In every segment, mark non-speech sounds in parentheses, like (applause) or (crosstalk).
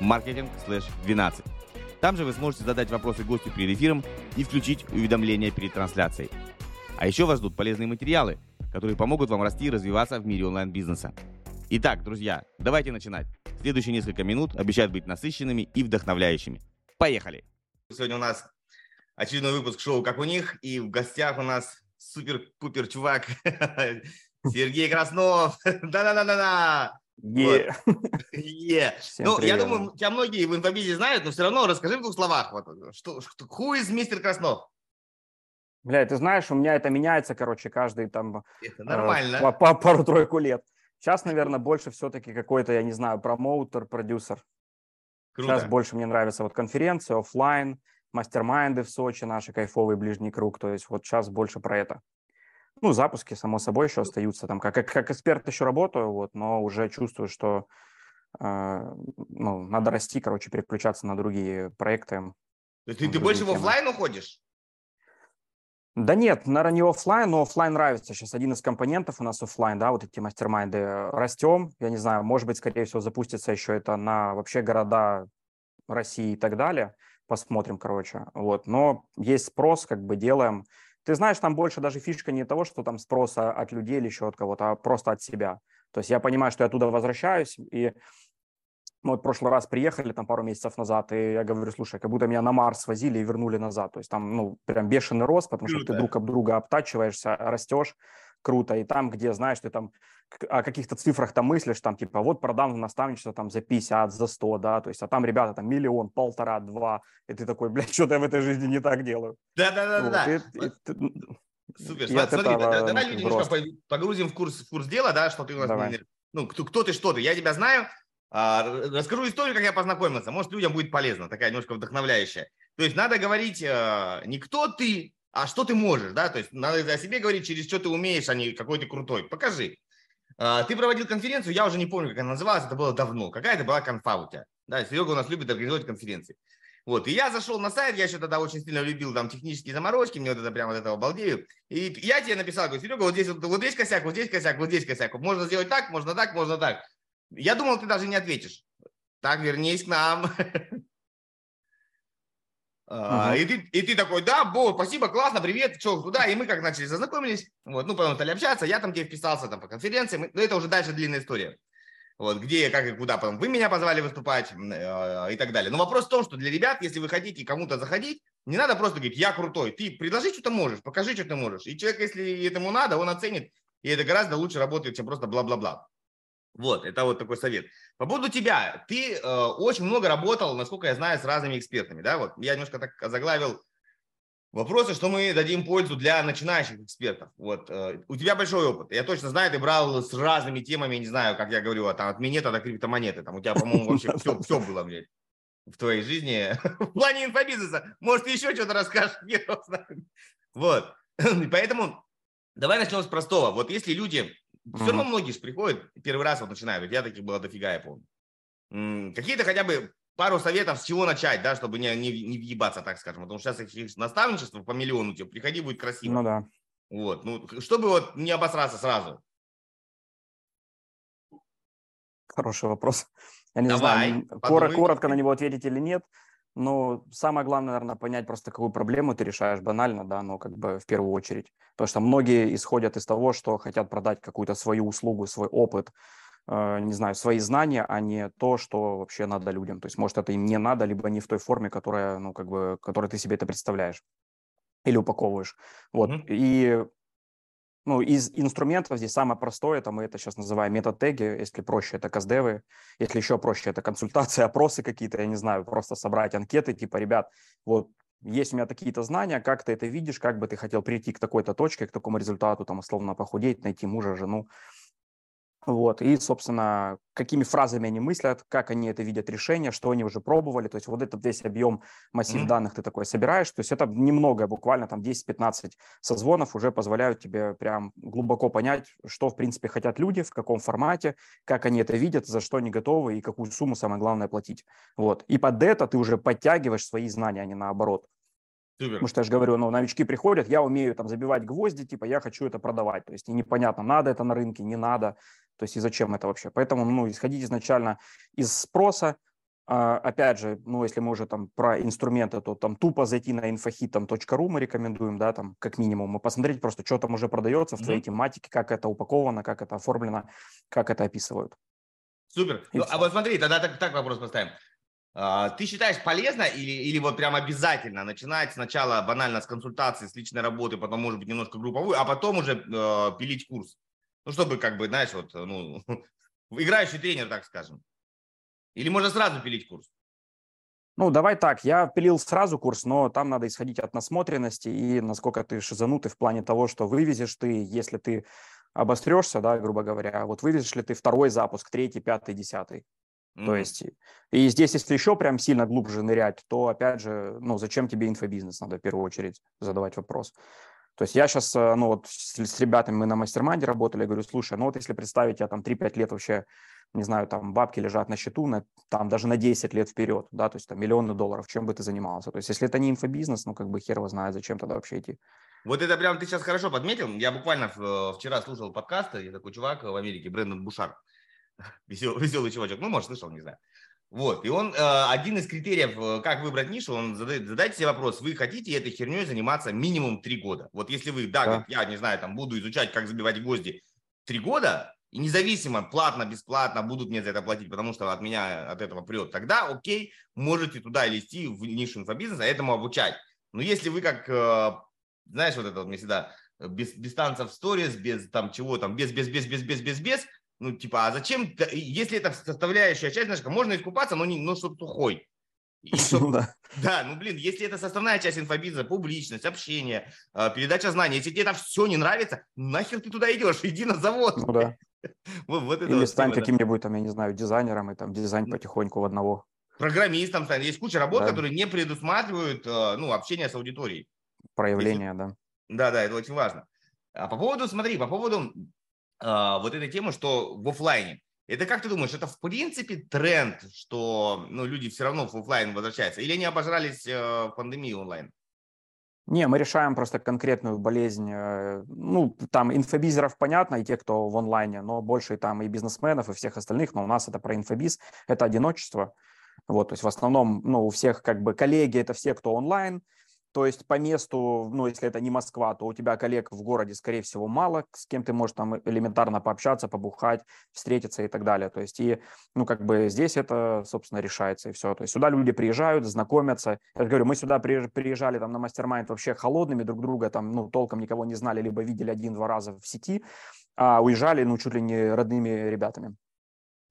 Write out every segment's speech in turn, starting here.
marketing/12. Там же вы сможете задать вопросы гостю перед эфиром и включить уведомления перед трансляцией. А еще вас ждут полезные материалы, которые помогут вам расти и развиваться в мире онлайн-бизнеса. Итак, друзья, давайте начинать. Следующие несколько минут обещают быть насыщенными и вдохновляющими. Поехали! Сегодня у нас очередной выпуск шоу «Как у них», и в гостях у нас супер-пупер чувак Сергей Краснов. Да-да-да-да-да! Е. (laughs) Е. Ну, я думаю, тебя многие в инфобизе знают, но все равно расскажи в двух словах. Вот, что, что, who is мистер Краснов? Бля, ты знаешь, у меня это меняется, короче, каждый там... Это нормально. Э, по, пару-тройку лет. Сейчас, наверное, больше все-таки какой-то, я не знаю, промоутер, продюсер. Круто. Сейчас больше мне нравится вот конференции, офлайн, мастер-майнды в Сочи, наши кайфовый ближний круг. То есть вот сейчас больше про это. Ну, запуски, само собой, еще остаются там. Как, как эксперт еще работаю, вот, но уже чувствую, что э, ну, надо расти, короче, переключаться на другие проекты. То есть ты, ты больше темы. в офлайн уходишь? Да нет, наверное, не офлайн, но офлайн нравится. Сейчас один из компонентов у нас офлайн, да, вот эти мастер-майнды. Растем, я не знаю, может быть, скорее всего, запустится еще это на вообще города России и так далее. Посмотрим, короче. Вот. Но есть спрос, как бы делаем. Ты знаешь, там больше даже фишка не того, что там спроса от людей или еще от кого-то, а просто от себя. То есть я понимаю, что я оттуда возвращаюсь, и мы вот в прошлый раз приехали там пару месяцев назад, и я говорю, слушай, как будто меня на Марс возили и вернули назад. То есть там, ну, прям бешеный рост, потому что ты друг об друга обтачиваешься, растешь круто. И там, где, знаешь, ты там о каких-то цифрах там мыслишь, там, типа, вот продам наставничество там за 50, за 100, да, то есть, а там ребята там миллион, полтора, два, и ты такой, блядь, что-то я в этой жизни не так делаю. Да-да-да-да. Супер. Я Смотри, этого, давай люди немножко погрузим в курс, в курс дела, да, что ты у нас, давай. ну, кто, кто ты, что ты, я тебя знаю, а, расскажу историю, как я познакомился, может, людям будет полезно, такая немножко вдохновляющая. То есть надо говорить э, не кто ты, а что ты можешь, да, то есть надо о себе говорить через что ты умеешь, а не какой ты крутой. Покажи. А, ты проводил конференцию, я уже не помню, как она называлась, это было давно. Какая это была конфа у тебя? Да, Серега у нас любит организовать конференции. Вот, и я зашел на сайт, я еще тогда очень сильно любил там технические заморочки, мне вот это прямо от этого балдею. И я тебе написал, говорю, Серега, вот здесь вот, вот здесь косяк, вот здесь косяк, вот здесь косяк. Можно сделать так, можно так, можно так. Я думал, ты даже не ответишь. Так, вернись к нам. (laughs) Uh-huh. И, ты, и ты такой, да, Бо, спасибо, классно, привет, что, куда? И мы как начали зазнакомились, вот, ну, потом стали общаться, я там тебе вписался там по конференции, но это уже дальше длинная история. Вот, где, как и куда, потом вы меня позвали выступать э, и так далее. Но вопрос в том, что для ребят, если вы хотите кому-то заходить, не надо просто говорить, я крутой. Ты предложи, что ты можешь, покажи, что ты можешь. И человек, если этому надо, он оценит, и это гораздо лучше работает, чем просто бла-бла-бла. Вот, это вот такой совет. По поводу тебя, ты э, очень много работал, насколько я знаю, с разными экспертами, да, вот я немножко так заглавил вопросы, что мы дадим пользу для начинающих экспертов. Вот, э, у тебя большой опыт, я точно знаю, ты брал с разными темами, не знаю, как я говорю, там, от минета до криптомонеты, там у тебя, по-моему, вообще (laughs) все, все было, блядь, в твоей жизни, (laughs) в плане инфобизнеса. Может, ты еще что-то расскажешь, (laughs) вот, поэтому давай начнем с простого. Вот если люди все равно многие же приходят, первый раз вот начинают. Я таких было дофига, я помню. Какие-то хотя бы пару советов, с чего начать, да, чтобы не, не, не въебаться, так скажем. Потому что сейчас их наставничество по миллиону тебе, приходи, будет красиво. Ну да. Вот, ну, чтобы вот не обосраться сразу. Хороший вопрос. Я не Давай, знаю, подумай. коротко на него ответить или нет. Ну, самое главное, наверное, понять просто, какую проблему ты решаешь банально, да, но как бы в первую очередь. Потому что многие исходят из того, что хотят продать какую-то свою услугу, свой опыт, э, не знаю, свои знания, а не то, что вообще надо людям. То есть, может, это им не надо, либо не в той форме, которая, ну, как бы, которой ты себе это представляешь или упаковываешь. Вот. Mm-hmm. И ну, из инструментов здесь самое простое, это мы это сейчас называем метод-теги, если проще, это каздевы, если еще проще, это консультации, (laughs) опросы какие-то, я не знаю, просто собрать анкеты, типа, ребят, вот есть у меня такие-то знания, как ты это видишь, как бы ты хотел прийти к такой-то точке, к такому результату, там, условно, похудеть, найти мужа, жену, Вот, и, собственно, какими фразами они мыслят, как они это видят решение, что они уже пробовали. То есть вот этот весь объем массив mm-hmm. данных ты такой собираешь. То есть это немного, буквально там 10-15 созвонов уже позволяют тебе прям глубоко понять, что, в принципе, хотят люди, в каком формате, как они это видят, за что они готовы и какую сумму, самое главное, платить. Вот. И под это ты уже подтягиваешь свои знания, а не наоборот. Супер. Потому что я же говорю, ну, новички приходят, я умею там забивать гвозди, типа, я хочу это продавать. То есть и непонятно, надо это на рынке, не надо. То есть и зачем это вообще? Поэтому, ну, исходить изначально из спроса, а, опять же, ну, если мы уже там про инструменты, то там тупо зайти на infohit.ru мы рекомендуем, да, там как минимум, и посмотреть просто, что там уже продается в твоей mm-hmm. тематике, как это упаковано, как это оформлено, как это описывают. Супер. Ну, а вот смотри, тогда так, так вопрос поставим. А, ты считаешь полезно или, или вот прям обязательно начинать сначала банально с консультации, с личной работы, потом, может быть, немножко групповую, а потом уже э, пилить курс? Ну, чтобы, как бы, знаешь, вот, ну, (laughs) играющий тренер, так скажем. Или можно сразу пилить курс? Ну, давай так, я пилил сразу курс, но там надо исходить от насмотренности и насколько ты шизанутый в плане того, что вывезешь ты, если ты обосрешься, да, грубо говоря, вот вывезешь ли ты второй запуск, третий, пятый, десятый. Mm-hmm. То есть, и здесь, если еще прям сильно глубже нырять, то, опять же, ну, зачем тебе инфобизнес, надо в первую очередь задавать вопрос. То есть я сейчас, э, ну вот с, с ребятами мы на мастер-майнде работали, я говорю, слушай, ну вот если представить, я там 3-5 лет вообще, не знаю, там бабки лежат на счету, на, там даже на 10 лет вперед, да, то есть там миллионы долларов, чем бы ты занимался? То есть если это не инфобизнес, ну как бы хер его знает, зачем тогда вообще идти. Вот это прям ты сейчас хорошо подметил. Я буквально э, вчера слушал подкасты, я такой чувак в Америке, Брэндон Бушар, (laughs) веселый, веселый чувачок, ну, может, слышал, не знаю. Вот, и он, э, один из критериев, э, как выбрать нишу, он задает, задайте себе вопрос, вы хотите этой херней заниматься минимум три года. Вот если вы, да, да. Как, я не знаю, там, буду изучать, как забивать гвозди три года, и независимо, платно, бесплатно, будут мне за это платить, потому что от меня от этого прет, тогда окей, можете туда лезти в нишу инфобизнеса, этому обучать. Но если вы как, э, знаешь, вот это вот мне всегда, без, без танцев сторис, без там чего там, без, без, без, без, без, без, без, ну, типа, а зачем, если это составляющая часть, знаешь, можно искупаться, но, не, но чтобы сухой. И чтобы, (laughs) ну, да. да, ну блин, если это составная часть инфобиза, публичность, общение, а, передача знаний, если тебе это все не нравится, нахер ты туда идешь, (laughs) иди на завод. Ну да. (laughs) вот, вот Или вот стань тема, каким-нибудь там, я не знаю, дизайнером и там дизайн потихоньку в одного. Программистом стань. Есть куча работ, да. которые не предусматривают а, ну, общение с аудиторией. Проявление, если... да. Да, да, это очень важно. А по поводу, смотри, по поводу вот этой темы, что в офлайне. Это как ты думаешь, это в принципе тренд, что ну, люди все равно в офлайн возвращаются? Или они обожрались э, пандемии онлайн? Не, мы решаем просто конкретную болезнь. Э, ну, там инфобизеров понятно, и те, кто в онлайне, но больше там и бизнесменов, и всех остальных. Но у нас это про инфобиз, это одиночество. Вот, то есть в основном, ну, у всех как бы коллеги, это все, кто онлайн, то есть по месту, ну, если это не Москва, то у тебя коллег в городе, скорее всего, мало, с кем ты можешь там элементарно пообщаться, побухать, встретиться и так далее. То есть и, ну, как бы здесь это, собственно, решается и все. То есть сюда люди приезжают, знакомятся. Я говорю, мы сюда приезжали там на мастер-майнд вообще холодными, друг друга там, ну, толком никого не знали, либо видели один-два раза в сети, а уезжали, ну, чуть ли не родными ребятами.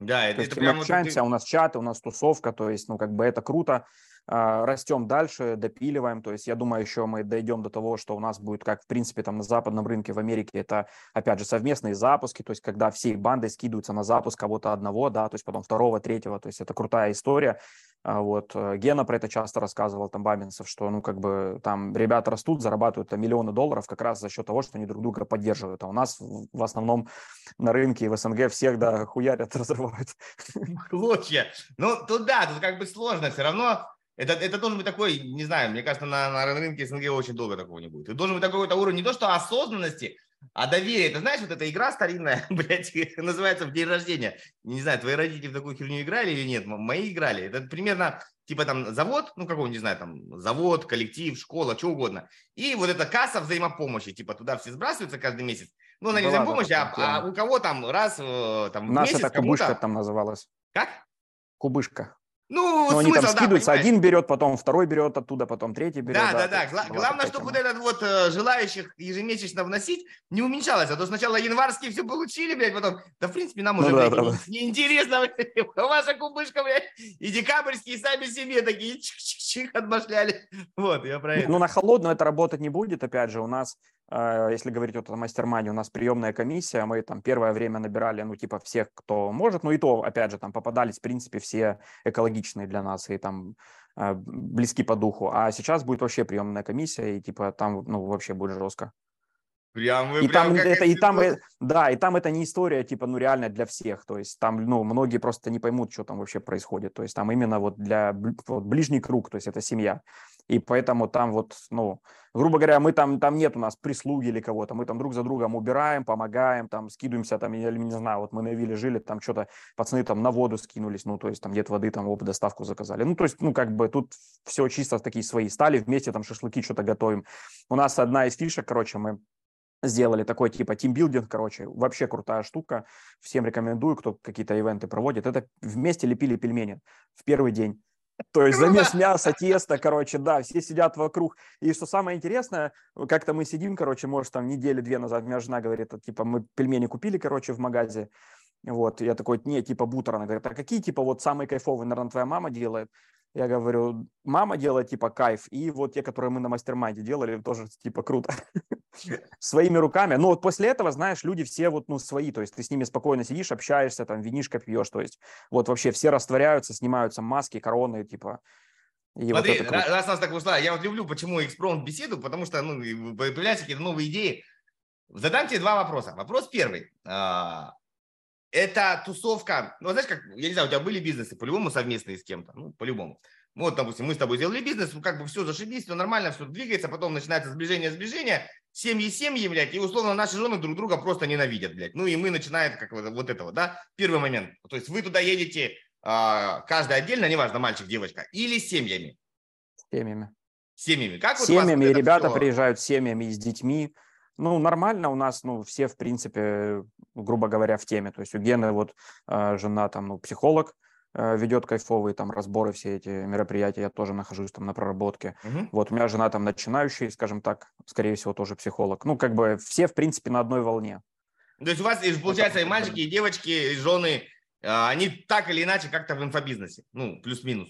Да, это, то есть это мы общаемся, ты... у нас чаты, у нас тусовка, то есть, ну, как бы это круто. А, растем дальше, допиливаем. То есть я думаю, еще мы дойдем до того, что у нас будет, как в принципе там на западном рынке в Америке, это опять же совместные запуски, то есть когда всей бандой скидываются на запуск кого-то одного, да, то есть потом второго, третьего, то есть это крутая история. А вот э, Гена про это часто рассказывал, там Бабинцев, что ну как бы там ребята растут, зарабатывают там, миллионы долларов как раз за счет того, что они друг друга поддерживают. А у нас в основном на рынке в СНГ всех да хуярят, (laughs) разрывают. Клочья. Ну тут да, тут как бы сложно. Все равно это, это должен быть такой, не знаю, мне кажется, на, на рынке СНГ очень долго такого не будет. Это должен быть такой уровень не то, что осознанности, а доверие. Это знаешь, вот эта игра старинная, (laughs) блядь, (laughs) называется в день рождения. Не знаю, твои родители в такую херню играли или нет, мои играли. Это примерно типа там завод, ну какой, не знаю, там завод, коллектив, школа, что угодно. И вот эта касса взаимопомощи, типа туда все сбрасываются каждый месяц. Ну, она не Была, взаимопомощь, а, а у кого там раз э, там Наша месяц, кубышка там называлась. Как? Кубышка. Ну, Но смысл, они там скидываются, да, один берет, потом второй берет оттуда, потом третий берет. Да, да, да. да. Главное, чтобы вот этот вот э, желающих ежемесячно вносить не уменьшалось. А то сначала январские все получили, блядь, потом, да, в принципе, нам ну, уже, да, блядь, да, неинтересно, (laughs) ваша кубышка, блядь, и декабрьские сами себе такие, чик -чик -чик чих отбашляли. Вот, я про это. Ну, на холодную это работать не будет, опять же, у нас, если говорить вот о мастер-майне, у нас приемная комиссия, мы там первое время набирали, ну, типа, всех, кто может, ну, и то, опять же, там попадались, в принципе, все экологичные для нас и там э, близки по духу, а сейчас будет вообще приемная комиссия, и, типа, там, ну, вообще будет жестко. Прям И прям там это, и там, э, да, и там это не история, типа, ну, реально для всех, то есть там, ну, многие просто не поймут, что там вообще происходит, то есть там именно вот для вот ближний круг, то есть это семья, и поэтому там вот, ну, грубо говоря, мы там, там нет у нас прислуги или кого-то, мы там друг за другом убираем, помогаем, там, скидываемся, там, или, не знаю, вот мы на вилле жили, там что-то пацаны там на воду скинулись, ну, то есть там нет воды, там, оп, доставку заказали, ну, то есть, ну, как бы тут все чисто такие свои, стали вместе, там, шашлыки что-то готовим. У нас одна из фишек, короче, мы сделали такой типа тимбилдинг, короче, вообще крутая штука. Всем рекомендую, кто какие-то ивенты проводит. Это вместе лепили пельмени в первый день. То есть замес мяса, тесто, короче, да, все сидят вокруг. И что самое интересное, как-то мы сидим, короче, может, там недели-две назад, у меня жена говорит, типа, мы пельмени купили, короче, в магазе, вот, я такой, не, типа, бутер, она говорит, а какие, типа, вот самые кайфовые, наверное, твоя мама делает? Я говорю, мама делает, типа, кайф, и вот те, которые мы на мастер-майнде делали, тоже, типа, круто. (laughs) (laughs) Своими руками. Но вот после этого, знаешь, люди все вот, ну, свои, то есть ты с ними спокойно сидишь, общаешься, там, винишко пьешь, то есть вот вообще все растворяются, снимаются маски, короны, типа, и вот Смотри, это круто. ра- раз нас так вышло, я вот люблю, почему экспромт беседу, потому что ну, появляются какие-то новые идеи. Задам тебе два вопроса. Вопрос первый. А, Это тусовка, ну, знаешь, как, я не знаю, у тебя были бизнесы, по-любому совместные с кем-то, ну, по-любому. Ну, Вот, допустим, мы с тобой сделали бизнес, ну, как бы все зашибись, все нормально, все двигается, потом начинается сближение-сближение, семьи семьи, блядь, и условно наши жены друг друга просто ненавидят, блядь. Ну, и мы начинаем как вот, вот этого, да, первый момент. То есть вы туда едете, а, каждый отдельно, неважно, мальчик, девочка, или с семьями. Семьями. Семьями. Как вас семьями, вот и это ребята всё? приезжают с семьями и с детьми. Ну, нормально у нас, ну, все, в принципе, грубо говоря, в теме. То есть у Гены вот э, жена там, ну, психолог, ведет кайфовые там разборы, все эти мероприятия, я тоже нахожусь там на проработке. Мгм. Вот у меня жена там начинающий, скажем так, скорее всего, тоже психолог. Ну, как бы все, в принципе, на одной волне. То есть у вас, и, получается, и такое, мальчики, и девочки, и жены, а, они так или иначе как-то в инфобизнесе. Ну, плюс-минус.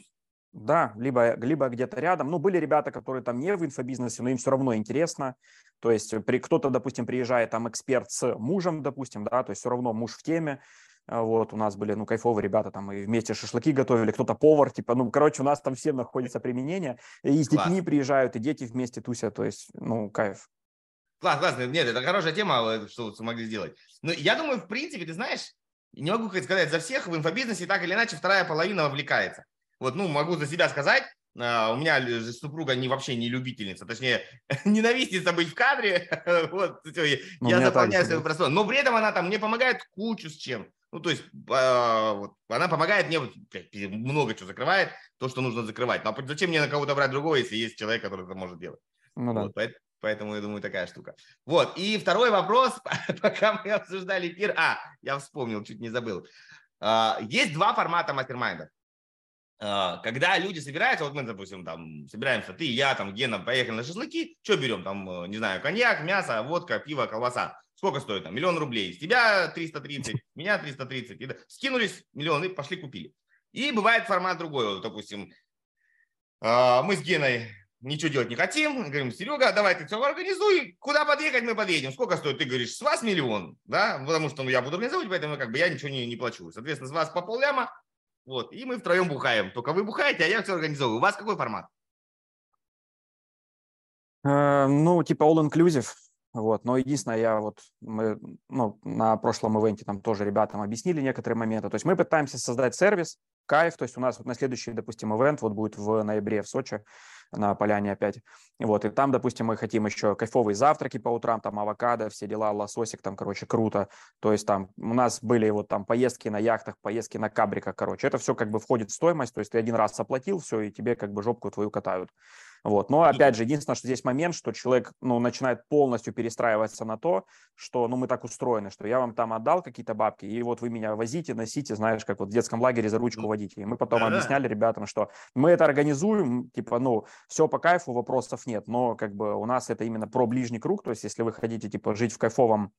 Да, либо, либо где-то рядом. Ну, были ребята, которые там не в инфобизнесе, но им все равно интересно. То есть при, кто-то, допустим, приезжает там эксперт с мужем, допустим, да, то есть все равно муж в теме. А Вот, у нас были, ну, кайфовые ребята, там и вместе шашлыки готовили, кто-то повар, типа, ну, короче, у нас там всем находится применение. И с Класс. детьми приезжают, и дети вместе тусят, то есть, ну, кайф. Класс, классно. Нет, это хорошая тема, э, что вы смогли сделать. Но я думаю, в принципе, ты знаешь, не могу сказать за всех, в инфобизнесе так или иначе вторая половина вовлекается. Вот, ну, могу за себя сказать, а, у меня же супруга не вообще не любительница, точнее, (laughs) ненавистница быть в кадре. (laughs) Вот, всё, я- Ну, заполняю свое да. пространство. Но при этом она там мне помогает кучу с чем. Ну, то есть, а, вот, она помогает мне, вот, много чего закрывает, то, что нужно закрывать. Но зачем мне на кого-то брать другого, если есть человек, который это может делать? Ну, да. Вот, поэт- поэтому, я думаю, такая штука. Вот, и второй вопрос, (laughs) пока мы обсуждали эфир. А, я вспомнил, чуть не забыл. А, Есть два формата мастер-майндов. А, Когда люди собираются, вот мы, допустим, там собираемся, ты, я, там, Гена, поехали на шашлыки, что берем? Там, э, не знаю, коньяк, мясо, водка, пиво, колбаса. Сколько стоит там? Миллион рублей. С тебя 330, меня 330. И да- Скинулись миллион и пошли купили. И бывает формат другой. Вот, допустим, а, мы с Геной ничего делать не хотим. Говорим, Серега, давай ты все организуй. Куда подъехать, мы подъедем. Сколько стоит? Ты говоришь, с вас миллион, да? Потому что ну, я буду организовывать, поэтому как бы я ничего не, не плачу. Соответственно, с вас по полляма, вот, и мы втроем бухаем. Только вы бухаете, а я все организовываю. У вас какой формат? Э, Ну, типа all-inclusive, вот, но единственное, я вот, мы, ну, на прошлом ивенте там тоже ребятам объяснили некоторые моменты, то есть мы пытаемся создать сервис, кайф, то есть у нас вот на следующий, допустим, ивент вот будет в ноябре в Сочи, на поляне опять, вот, и там, допустим, мы хотим еще кайфовые завтраки по утрам, там авокадо, все дела, лососик, там, короче, круто, то есть там у нас были вот там поездки на яхтах, поездки на кабриках, короче, это все как бы входит в стоимость, то есть ты один раз оплатил, все, и тебе как бы жопку твою катают. Вот. Но опять же, единственное, что здесь момент, что человек ну, начинает полностью перестраиваться на то, что ну, мы так устроены, что я вам там отдал какие-то бабки, и вот вы меня возите, носите, знаешь, как вот в детском лагере за ручку водите. И мы потом Да-да. объясняли ребятам, что мы это организуем, типа, ну, все по кайфу, вопросов нет, но как бы у нас это именно про ближний круг, то есть если вы хотите, типа, жить в кайфовом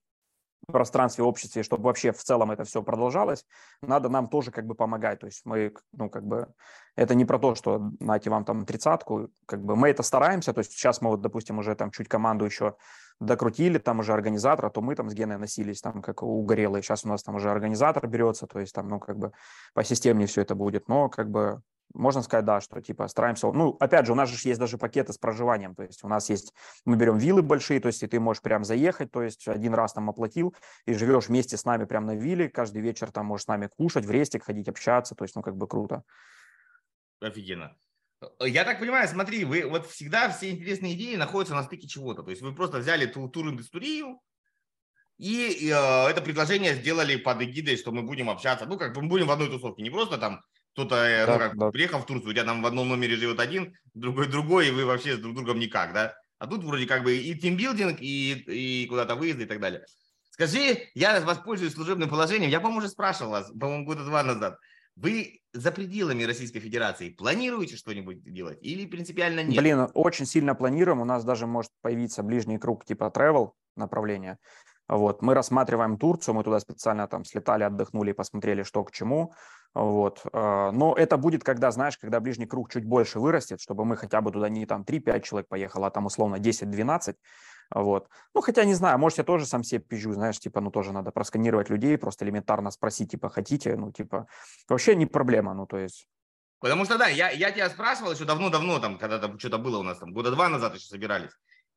пространстве, обществе, чтобы вообще в целом это все продолжалось, надо нам тоже как бы помогать. То есть мы, ну, как бы, это не про то, что, знаете, вам там тридцатку, как бы мы это стараемся, то есть сейчас мы вот, допустим, уже там чуть команду еще докрутили, там уже организатора, то мы там с Геной носились, там как угорелые, сейчас у нас там уже организатор берется, то есть там, ну, как бы по системе все это будет, но как бы можно сказать, да, что типа стараемся, ну, опять же, у нас же есть даже пакеты с проживанием, то есть у нас есть, мы берем виллы большие, то есть и ты можешь прям заехать, то есть один раз там оплатил и живешь вместе с нами прям на вилле, каждый вечер там можешь с нами кушать, в рестик ходить, общаться, то есть, ну, как бы круто. Офигенно. Я так понимаю, смотри, вы вот всегда все интересные идеи находятся на стыке чего-то. То есть вы просто взяли ту тур-индустрию, и э, это предложение сделали под эгидой, что мы будем общаться. Ну, как бы мы будем в одной тусовке. Не просто там кто-то, э, да, ну, как, да. приехал в Турцию, у тебя там в одном номере живет один, другой другой, и вы вообще с друг другом никак, да? А тут вроде как бы и тимбилдинг, и, и куда-то выезды и так далее. Скажи, я воспользуюсь служебным положением. Я, по-моему, уже спрашивал вас, по-моему, года два назад. Вы за пределами Российской Федерации планируете что-нибудь делать или принципиально нет? Блин, очень сильно планируем. У нас даже может появиться ближний круг типа travel направления. Вот. Мы рассматриваем Турцию, мы туда специально там слетали, отдохнули, посмотрели, что к чему. Вот. А, но это будет, когда, знаешь, когда ближний круг чуть больше вырастет, чтобы мы хотя бы туда не там 3-5 человек поехало, а там условно 10-12. Вот. Ну, хотя не знаю, может, я тоже сам себе пизжу, знаешь, типа, ну, тоже надо просканировать людей, просто элементарно спросить, типа, хотите, ну, типа, вообще не проблема, ну, то есть... Потому что, да, я, я тебя спрашивал еще давно-давно, там, когда там что-то было у нас, там, года два назад еще собирались.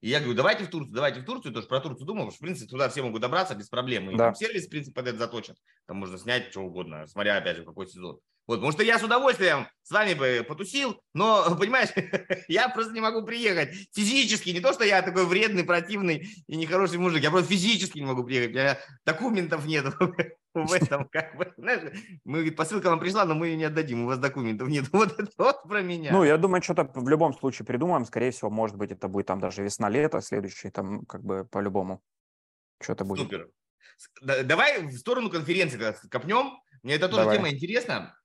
И я говорю, давайте в Турцию, давайте в Турцию, тоже про Турцию думал, что, в принципе, туда все могут добраться без проблем. И да. сервис, в принципе, под это заточен. Там можно снять что угодно, смотря, опять же, какой сезон. Вот, потому что я с удовольствием с вами бы потусил, но, (laughs) понимаешь, (laughs) я просто не могу приехать физически. Не то, что я такой вредный, противный и нехороший мужик, я просто физически не могу приехать. У меня документов нет (laughs) в этом. Как бы, знаешь, мы, посылка вам пришла, но мы ее не отдадим, у вас документов нет. Вот это вот про меня. Ну, я думаю, что-то в любом случае придумаем. Скорее всего, может быть, это будет там даже весна-лето, следующий там как бы по-любому что-то будет. Супер. Давай в сторону конференции копнем. Мне это тоже Давай. тема интересна.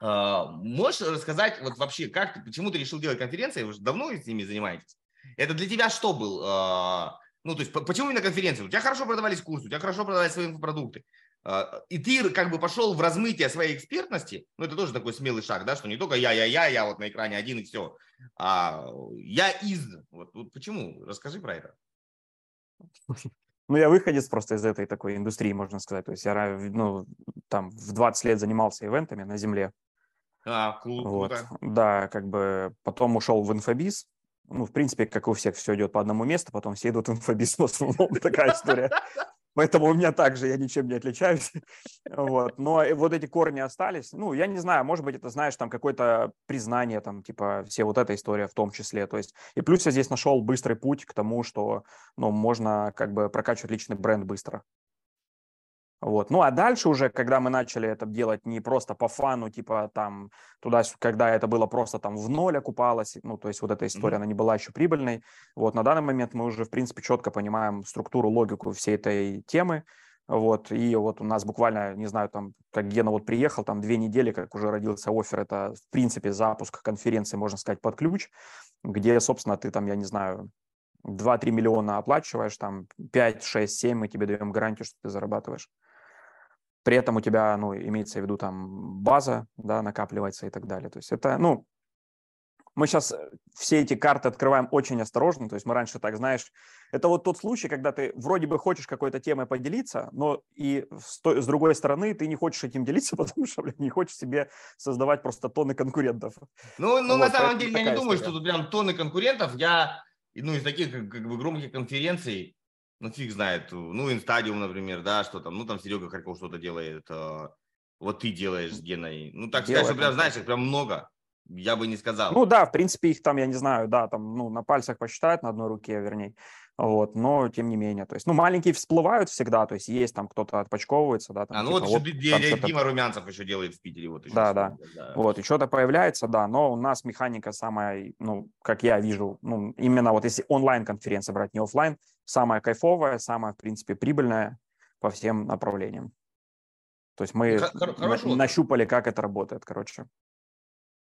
А, можешь рассказать вот вообще, как ты, почему ты решил делать конференции? Вы же давно с ними занимаетесь. Это для тебя что был? А, ну, то есть, почему именно конференции? У тебя хорошо продавались курсы, у тебя хорошо продавались свои инфопродукты. А, и ты как бы пошел в размытие своей экспертности, ну, это тоже такой смелый шаг, да, что не только я, я, я, я вот на экране один и все, а я из. Вот, вот почему? Расскажи про это. (laughs) Ну, я выходец просто из этой такой индустрии, можно сказать. То есть я ну, там в 20 лет занимался ивентами на земле. А, круто. Вот. Да, как бы потом ушел в инфобиз. Ну, в принципе, как у всех, все идет по одному месту, потом все идут в инфобиз, (laughs) в основном такая история. (laughs) Поэтому у меня также, я ничем не отличаюсь. Вот. Но вот эти корни остались. Ну, я не знаю, может быть, это, знаешь, там какое-то признание, там, типа, все вот эта история в том числе. То есть, и плюс я здесь нашел быстрый путь к тому, что, ну, можно как бы прокачивать личный бренд быстро. Вот. Ну, а дальше уже, когда мы начали это делать не просто по фану, типа там туда, когда это было просто там в ноль окупалось, ну, то есть вот эта история, mm-hmm. она не была еще прибыльной. Вот, на данный момент мы уже, в принципе, четко понимаем структуру, логику всей этой темы. Вот, и вот у нас буквально, не знаю, там, как Гена вот приехал, там две недели, как уже родился офер, это, в принципе, запуск конференции, можно сказать, под ключ, где, собственно, ты там, я не знаю, 2-3 миллиона оплачиваешь, там 5, 6, 7 мы тебе даем гарантию, что ты зарабатываешь. При этом у тебя, ну, имеется в виду там база, да, накапливается и так далее. То есть это, ну, мы сейчас э, все эти карты открываем очень осторожно, то есть мы раньше так, знаешь, это вот тот случай, когда ты вроде бы хочешь какой-то темой поделиться, но и с, той, с другой стороны ты не хочешь этим делиться, (laughs) потому что, блин, не хочешь себе создавать просто тонны конкурентов. Ну, ну вот, на самом деле я не думаю, история. что тут прям тонны конкурентов. Я, ну, из таких как, как бы громких конференций, ну, фиг знает, ну, Инстадиум, например, да, что там, ну, там Серега Харьков что-то делает, а, вот ты делаешь с Геной. Ну, так сказать, что прям, знаешь, их прям много, я бы не сказал. Ну, да, в принципе, их там, я не знаю, да, там, ну, на пальцах посчитать, на одной руке, вернее, вот, но тем не менее, то есть, ну, маленькие всплывают всегда, то есть есть там кто-то отпочковывается, да. Там, а, ну, типа, вот еще вот, Дима Румянцев еще делает в Питере, вот. Еще да, да, да, вот, и что-то появляется, да, но у нас механика самая, ну, как я вижу, ну, именно вот если онлайн-конференция брать, не офлайн, самая кайфовая, самая, в принципе, прибыльная по всем направлениям. То есть мы Хорошо. нащупали, как это работает, короче.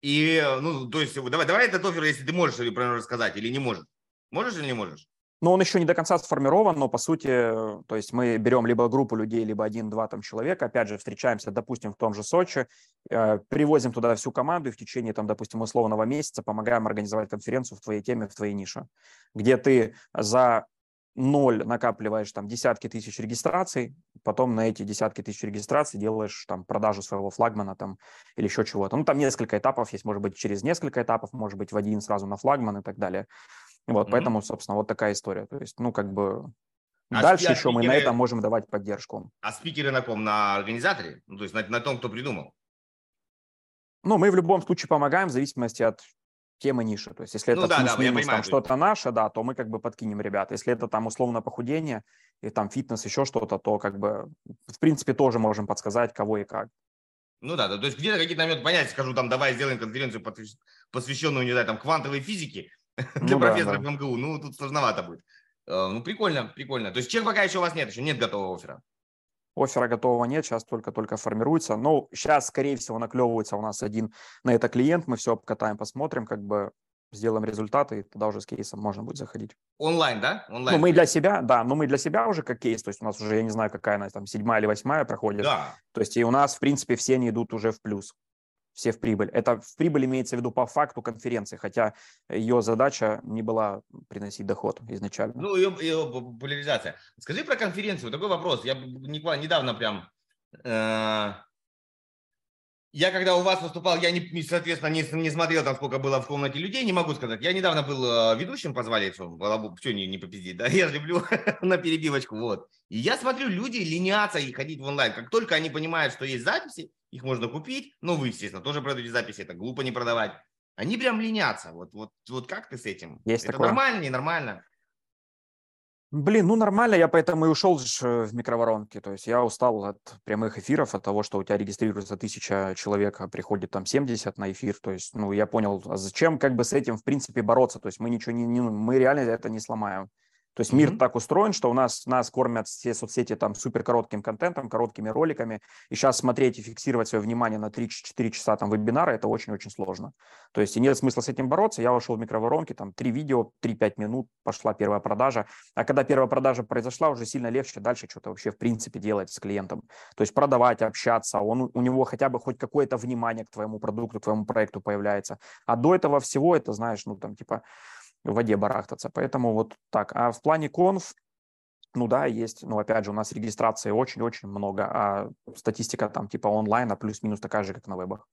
И, ну, то есть, давай, давай этот офер, если ты можешь про него рассказать или не можешь. Можешь или не можешь? Ну, он еще не до конца сформирован, но по сути, то есть мы берем либо группу людей, либо один-два там человека, опять же, встречаемся, допустим, в том же Сочи, э, привозим туда всю команду и в течение, там, допустим, условного месяца помогаем организовать конференцию в твоей теме, в твоей нише, где ты за ноль накапливаешь там десятки тысяч регистраций, потом на эти десятки тысяч регистраций делаешь там продажу своего флагмана там или еще чего-то. Ну, там несколько этапов есть, может быть, через несколько этапов, может быть, в один сразу на флагман и так далее. Вот, mm-hmm. поэтому, собственно, вот такая история. То есть, ну, как бы а дальше еще спикеры... мы на этом можем давать поддержку. А спикеры на ком? На организаторе? Ну, то есть на, на том, кто придумал? Ну, мы в любом случае помогаем в зависимости от темы ниши. То есть если ну, это да, плюс, да, минус, там что-то наше, да, то мы как бы подкинем ребят. Если это там условно похудение и там фитнес, еще что-то, то как бы в принципе тоже можем подсказать, кого и как. Ну да, да, то есть где-то какие-то моменты понять, скажу там, давай сделаем конференцию, посвященную, не знаю, там, квантовой физике (laughs) для ну, профессоров да, да. МГУ. Ну, тут сложновато будет. Э, ну, прикольно, прикольно. То есть чек пока еще у вас нет, еще нет готового оффера. Оффера готового нет, сейчас только-только формируется. Но сейчас, скорее всего, наклевывается у нас один на это клиент. Мы все обкатаем, посмотрим, как бы сделаем результаты, и тогда уже с кейсом можно будет заходить. Онлайн, да? Онлайн. Ну, мы для себя, да, но мы для себя уже как кейс, то есть у нас уже, я не знаю, какая она там, седьмая или восьмая проходит. Да. То есть и у нас, в принципе, все они идут уже в плюс все в прибыль. Это в прибыль имеется в виду по факту конференции, хотя ее задача не была приносить доход изначально. Ну, ее, ее популяризация. Скажи про конференцию, такой вопрос. Я недавно прям... Э, я когда у вас выступал, я, не, соответственно, не, не смотрел, там, сколько было в комнате людей, не могу сказать. Я недавно был э, ведущим, позвали, что, не, не попиздить, да, (laughs) я же люблю (laughs) на перебивочку, вот. И я смотрю, люди ленятся и ходить в онлайн. Как только они понимают, что есть записи, их можно купить, ну, вы, естественно, тоже продаете записи, это глупо не продавать. Они прям ленятся. Вот, вот, вот как ты с этим? Есть это такое. нормально, ненормально? Блин, ну нормально, я поэтому и ушел э, в микроворонки. То есть я устал от прямых эфиров, от того, что у тебя регистрируется тысяча человек, а приходит там 70 на эфир. То есть, ну, я понял, а зачем как бы с этим, в принципе, бороться. То есть мы ничего не, не мы реально это не сломаем. То есть мир mm-hmm. так устроен, что у нас нас кормят все соцсети там супер коротким контентом, короткими роликами. И сейчас смотреть и фиксировать свое внимание на 3-4 часа там вебинара это очень-очень сложно. То есть и нет смысла с этим бороться. Я ушел в микроворонки, там три видео, 3-5 минут, пошла первая продажа. А когда первая продажа произошла, уже сильно легче дальше что-то вообще в принципе делать с клиентом. То есть продавать, общаться, он, у него хотя бы хоть какое-то внимание к твоему продукту, к твоему проекту появляется. А до этого всего это, знаешь, ну там типа в воде барахтаться. Поэтому вот так. А в плане конф, ну да, есть, ну опять же, у нас регистрации очень-очень много, а статистика там типа онлайна плюс-минус такая же, как на вебах.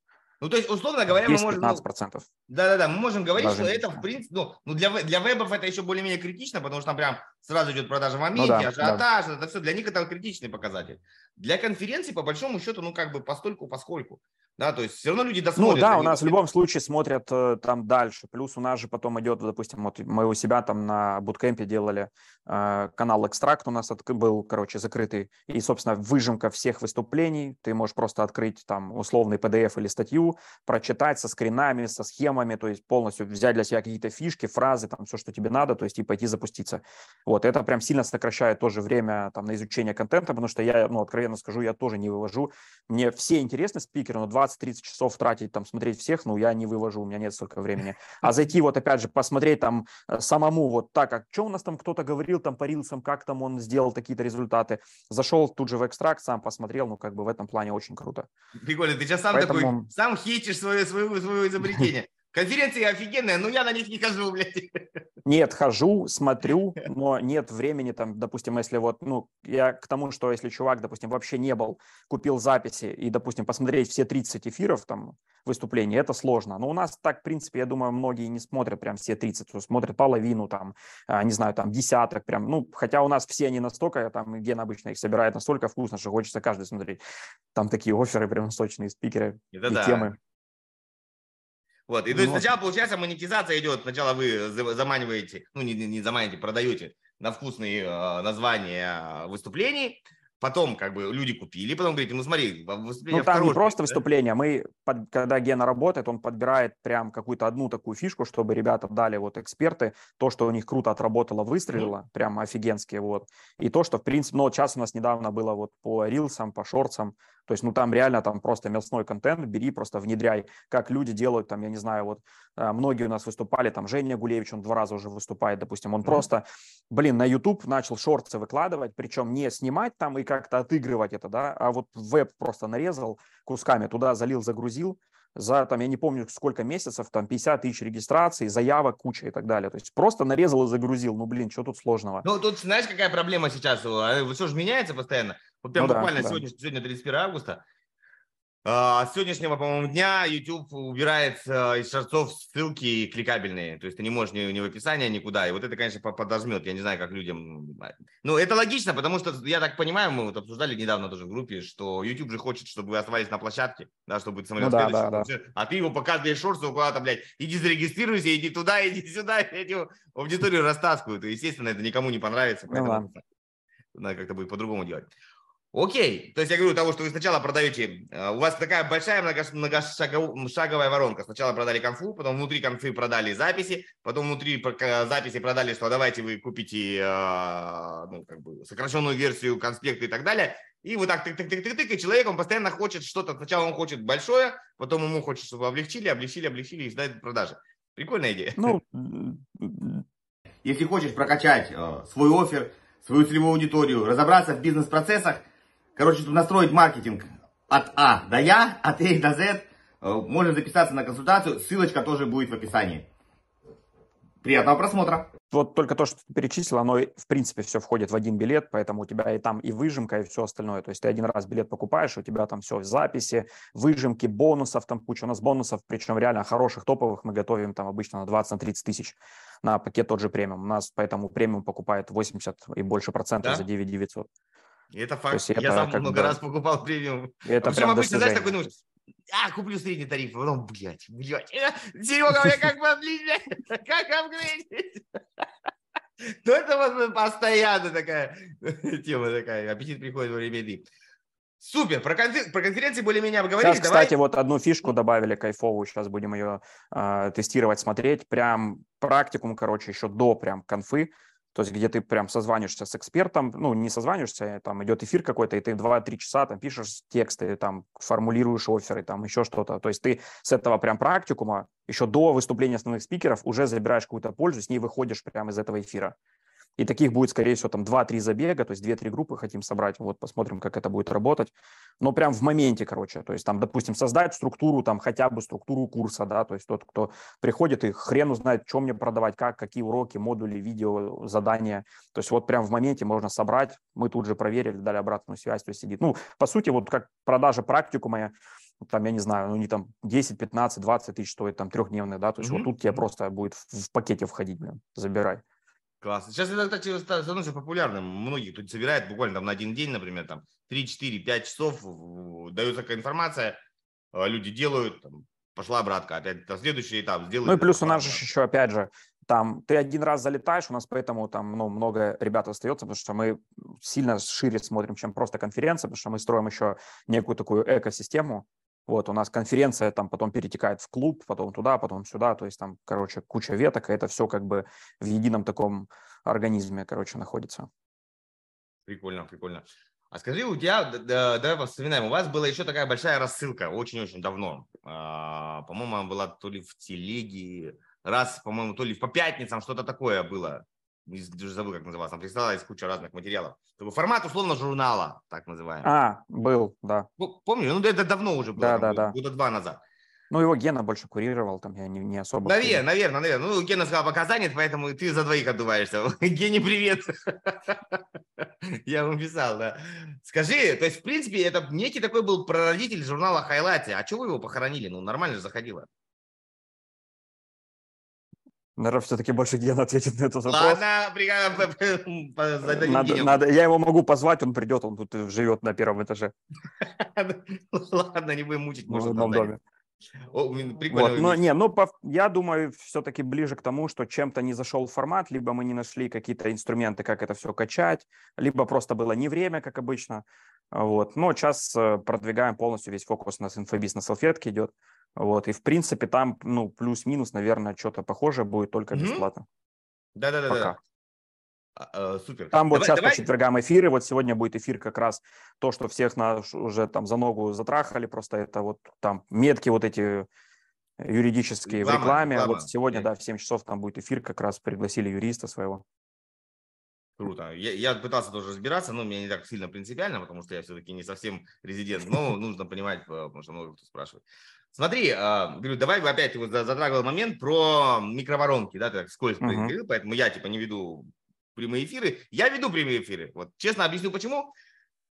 Ну, то есть, условно говоря, 10, мы можем... 15%. Да-да-да, мы можем говорить, Даже что это, в принципе, ну, ну для, для вебов это еще более-менее критично, потому что там прям сразу идет продажа в ну моменте, ну, да, ажиотаж, да. это все, для них это критичный показатель. Для конференции, по большому счету, ну, как бы постольку, поскольку. Да, то есть все равно люди досмотрят. Ну да, у нас в любом случае смотрят э, там дальше. Плюс у нас же потом идет, допустим, вот мы у себя там на буткемпе делали э, канал Экстракт у нас от, был, короче, закрытый. И, собственно, выжимка всех выступлений. Ты можешь просто открыть там условный PDF или статью, прочитать со скринами, со схемами, то есть полностью взять для себя какие-то фишки, фразы, там все, что тебе надо, то есть и пойти запуститься. Вот, это прям сильно сокращает тоже время там на изучение контента, потому что я, ну, откровенно скажу, я тоже не вывожу. Мне все интересны спикеры, но 20 20-30 часов тратить, там, смотреть всех, ну, я не вывожу, у меня нет столько времени. (laughs) А зайти вот, опять же, посмотреть там э, самому вот так, а что у нас там кто-то говорил там по рилсам, как там он сделал такие-то результаты. Зашел тут же в экстракт, сам посмотрел, ну, как бы в этом плане очень круто. Прикольно, ты сейчас сам Поэтому... такой, сам хейтишь свое, свое, свое изобретение. Конференции офигенные, но я на них не хожу, блядь. Нет, хожу, смотрю, (laughs) но нет времени там, допустим, если вот, ну, я к тому, что если чувак, допустим, вообще не был, купил записи и, допустим, посмотреть все 30 эфиров там выступлений, это сложно. Но у нас так, в принципе, я думаю, многие не смотрят прям все 30, то смотрят половину там, а, не знаю, там десяток прям, ну, хотя у нас все они настолько, там, Ген обычно их собирает настолько вкусно, что хочется каждый смотреть. Там такие оферы прям сочные спикеры это и да. темы. Вот. И то есть ну, сначала, получается, монетизация идет. Сначала вы заманиваете, ну, не, не заманиваете, продаете на вкусные э, названия выступлений. Потом как бы люди купили, потом говорите, ну смотри, выступление Ну там хорошее, не просто да? выступление, мы, под, когда Гена работает, он подбирает прям какую-то одну такую фишку, чтобы ребята дали вот эксперты, то, что у них круто отработало, выстрелило, mm-hmm. прям офигенские вот, и то, что в принципе, ну вот сейчас у нас недавно было вот по рилсам, по шорцам, то есть, ну, там реально там просто мясной контент, бери, просто внедряй, как люди делают, там, я не знаю, вот э, многие у нас выступали, там, Женя Гулевич, он два раза уже выступает, допустим, он mm-hmm. просто, блин, на YouTube начал шорты выкладывать, причем не снимать там и как-то отыгрывать это, да, а вот веб просто нарезал кусками, туда залил, загрузил, за, там, я не помню, сколько месяцев, там, 50 тысяч регистраций, заявок куча и так далее. То есть просто нарезал и загрузил. Ну, блин, что тут сложного? Ну, тут знаешь, какая проблема сейчас? Все же меняется постоянно. Вот прям ну, буквально да, сегодня, да. сегодня 31 августа, с сегодняшнего, по-моему, дня YouTube убирает а, из шорцов ссылки кликабельные. То есть ты не можешь ни, ни в описании, никуда. И вот это, конечно, подожмет. Я не знаю, как людям... Ну, это логично, потому что, я так понимаю, мы вот обсуждали недавно тоже в группе, что YouTube же хочет, чтобы вы оставались на площадке, да, чтобы самолет ну, да, да, да. А ты его пока для шорцов куда-то, блядь, иди зарегистрируйся, иди туда, (laughs) иди сюда, эти аудиторию растаскивают. И, естественно, это никому не понравится. Ну поэтому ну, надо как-то будет по-другому делать. Окей, то есть я говорю того, что вы сначала продаете, э, у вас такая большая многошаговая воронка. Сначала продали конфу, потом внутри конфы продали записи, потом внутри записи продали, что давайте вы купите э, ну, как бы сокращенную версию конспекта и так далее. И вот так тык-тык-тык-тык, и человек, он постоянно хочет что-то. Сначала он хочет большое, потом ему хочет, чтобы облегчили, облегчили, облегчили и сдать продажи. Прикольная идея. Ну, (laughs) если хочешь прокачать э, свой офер, свою целевую аудиторию, разобраться в бизнес-процессах – Короче, настроить маркетинг от А до Я, от А до З. Э, можно записаться на консультацию. Ссылочка тоже будет в описании. Приятного просмотра. Вот только то, что ты перечислил, оно в принципе все входит в один билет, поэтому у тебя и там и выжимка, и все остальное. То есть ты один раз билет покупаешь, у тебя там все в записи, выжимки, бонусов, там куча. У нас бонусов, причем реально хороших, топовых, мы готовим там обычно на 20-30 тысяч на пакет тот же премиум. У нас поэтому премиум покупает 80 и больше процентов да? за 9 900. Это факт. Я сам много бы... раз покупал премиум. Это Причем обычно, знаешь, такой, ну, а, куплю средний тариф, а потом, блядь, блядь, (laughs) Серега, мне как бы блядь, (laughs) как апгрейдить? (laughs) Ну, это вот постоянно такая тема такая, аппетит приходит во время еды. Супер, про, конфер- про конференции более-менее обговорили. Сейчас, Давай. кстати, вот одну фишку добавили кайфовую, сейчас будем ее э, тестировать, смотреть. Прям практикум, короче, еще до прям конфы то есть где ты прям созваниваешься с экспертом, ну, не созваниваешься, там идет эфир какой-то, и ты 2-3 часа там пишешь тексты, там формулируешь оферы, там еще что-то. То есть ты с этого прям практикума еще до выступления основных спикеров уже забираешь какую-то пользу, с ней выходишь прямо из этого эфира. И таких будет, скорее всего, там 2-3 забега, то есть 2-3 группы хотим собрать. Вот посмотрим, как это будет работать. Но прям в моменте, короче. То есть там, допустим, создать структуру, там хотя бы структуру курса, да, то есть тот, кто приходит и хрен узнает, что мне продавать, как, какие уроки, модули, видео, задания. То есть вот прям в моменте можно собрать. Мы тут же проверили, дали обратную связь, то есть сидит. Ну, по сути, вот как продажа практикума, там, я не знаю, ну, не там 10, 15, 20 тысяч стоит, там, трехдневные, да, то есть mm-hmm. вот тут тебе просто будет в, в пакете входить, блин, забирай. Классно. Сейчас это, кстати, становится популярным. Многие тут собирают буквально там на один день, например, там 3, 4, 5 часов, дается такая информация, а, люди делают, там, пошла обратка, опять там, следующий этап сделают. Ну и плюс у нас же еще, опять же, там ты один раз залетаешь, у нас поэтому там ну, много ребят остается, потому что мы сильно шире смотрим, чем просто конференция, потому что мы строим еще некую такую экосистему, вот, у нас конференция там потом перетекает в клуб, потом туда, потом сюда, то есть там, короче, куча веток, и это все как бы в едином таком организме, короче, находится. Прикольно, прикольно. А скажи, у тебя, да, давай вспоминаем, у вас была еще такая большая рассылка очень-очень давно. А, по-моему, она была то ли в телеге, раз, по-моему, то ли по пятницам, что-то такое было уже забыл, как назывался, там из кучи разных материалов. Формат, условно, журнала, так называемый. А, был, да. Ну, помню, ну это давно уже было, да, да, да. года два назад. Ну, его Гена больше курировал, там я не, не особо... Наверное, наверное, наверное. Ну, Гена сказал, пока занят, поэтому ты за двоих отдуваешься. (laughs) Гене привет. (laughs) Я ему писал, да. Скажи, то есть, в принципе, это некий такой был прародитель журнала Highlight. А чего вы его похоронили? Ну, нормально же заходило. Наверное, все-таки больше Ген ответит на этот вопрос. Ладно, (laughs) надо, надо, я его могу позвать, он придет, он тут живет на первом этаже. (laughs) Ладно, не будем мучить. В одном доме. вот, но, не, ну, по, я думаю, все-таки ближе к тому, что чем-то не зашел формат, либо мы не нашли какие-то инструменты, как это все качать, либо просто было не время, как обычно. Вот. Но сейчас э, продвигаем полностью весь фокус на инфобиз на салфетке идет. Вот. И, в принципе, там, ну, плюс-минус, наверное, что-то похожее будет, только бесплатно. Да-да-да. А, э, супер. Там вот сейчас давай. по четвергам эфиры, вот сегодня будет эфир как раз то, что всех нас уже там за ногу затрахали, просто это вот там метки вот эти юридические реклама, в рекламе. Реклама. Вот сегодня, да, в 7 часов там будет эфир, как раз пригласили юриста своего. Круто. Я, я пытался тоже разбираться, но мне не так сильно принципиально, потому что я все-таки не совсем резидент, но нужно понимать, э, потому что много кто спрашивает. Смотри, а, говорю, давай опять вот затрагивал момент про микроворонки, да, ты так скользко uh-huh. говорил, поэтому я типа не веду прямые эфиры. Я веду прямые эфиры. Вот честно объясню, почему.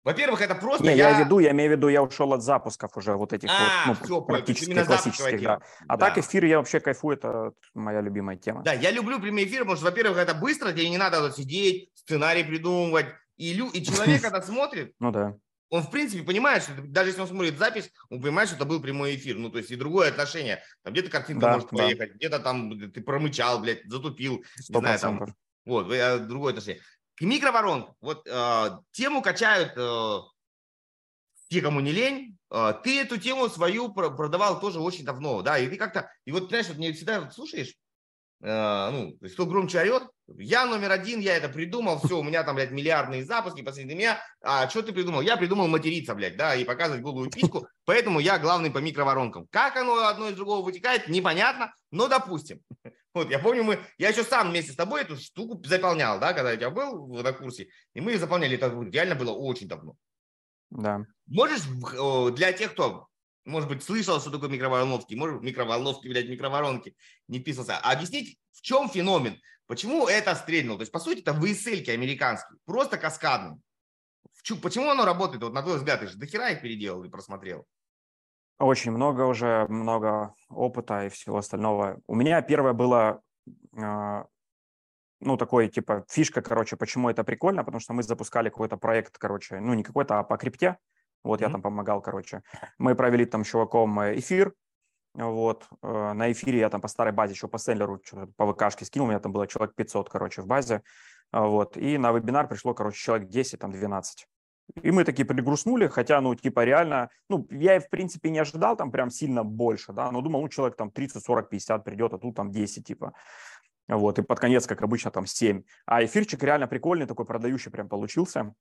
Во-первых, это просто Не, я... я веду, я имею в виду, я ушел от запусков уже вот этих а, вот, ну, все, практически классических, да. А да. так эфир я вообще кайфую, это моя любимая тема. Да, я люблю прямые эфиры, потому что, во-первых, это быстро, тебе не надо вот сидеть, сценарий придумывать. И, лю... и человек, (laughs) когда смотрит, ну да. Он, в принципе, понимает, что даже если он смотрит запись, он понимает, что это был прямой эфир. Ну, то есть и другое отношение. Там где-то картинка да, может да. поехать, где-то там ты промычал, блядь, затупил. 100%. Не знаю, там, вот, другое отношение. К микроворонкам. Вот э, тему качают э, те, кому не лень. Э, ты эту тему свою продавал тоже очень давно, да, и ты как-то, и вот, знаешь, вот мне всегда слушаешь, э, ну, кто громче орет, я номер один, я это придумал, все, у меня там, блядь, миллиардные запуски, последние меня, а что ты придумал? Я придумал материться, блядь, да, и показывать голую письку, поэтому я главный по микроворонкам. Как оно одно из другого вытекает, непонятно, но допустим. Вот, я помню, мы, я еще сам вместе с тобой эту штуку заполнял, да, когда я у тебя был на курсе, и мы заполняли, это реально было очень давно. Да. Можешь для тех, кто, может быть, слышал, что такое микроволновки, может, микроволновки, блядь, микроворонки, не писался, объяснить, в чем феномен, почему это стрельнуло. То есть, по сути, это высылки американские, просто каскадные. Почему оно работает, вот на твой взгляд, ты же дохера их переделал и просмотрел? Очень много уже, много опыта и всего остального. У меня первое было, э, ну, такой, типа, фишка, короче, почему это прикольно, потому что мы запускали какой-то проект, короче, ну, не какой-то, а по крипте. Вот mm-hmm. я там помогал, короче. Мы провели там с чуваком э, эфир, вот, э, на эфире я там по старой базе еще по селлеру, по ВКшке скинул, у меня там было человек 500, короче, в базе, вот, и на вебинар пришло, короче, человек 10, там 12. И мы такие пригрустнули, хотя, ну, типа, реально, ну, я, в принципе, не ожидал там прям сильно больше, да, но думал, ну, человек там 30, 40, 50 придет, а тут там 10, типа. Вот, и под конец, как обычно, там 7. А эфирчик реально прикольный, такой продающий прям получился.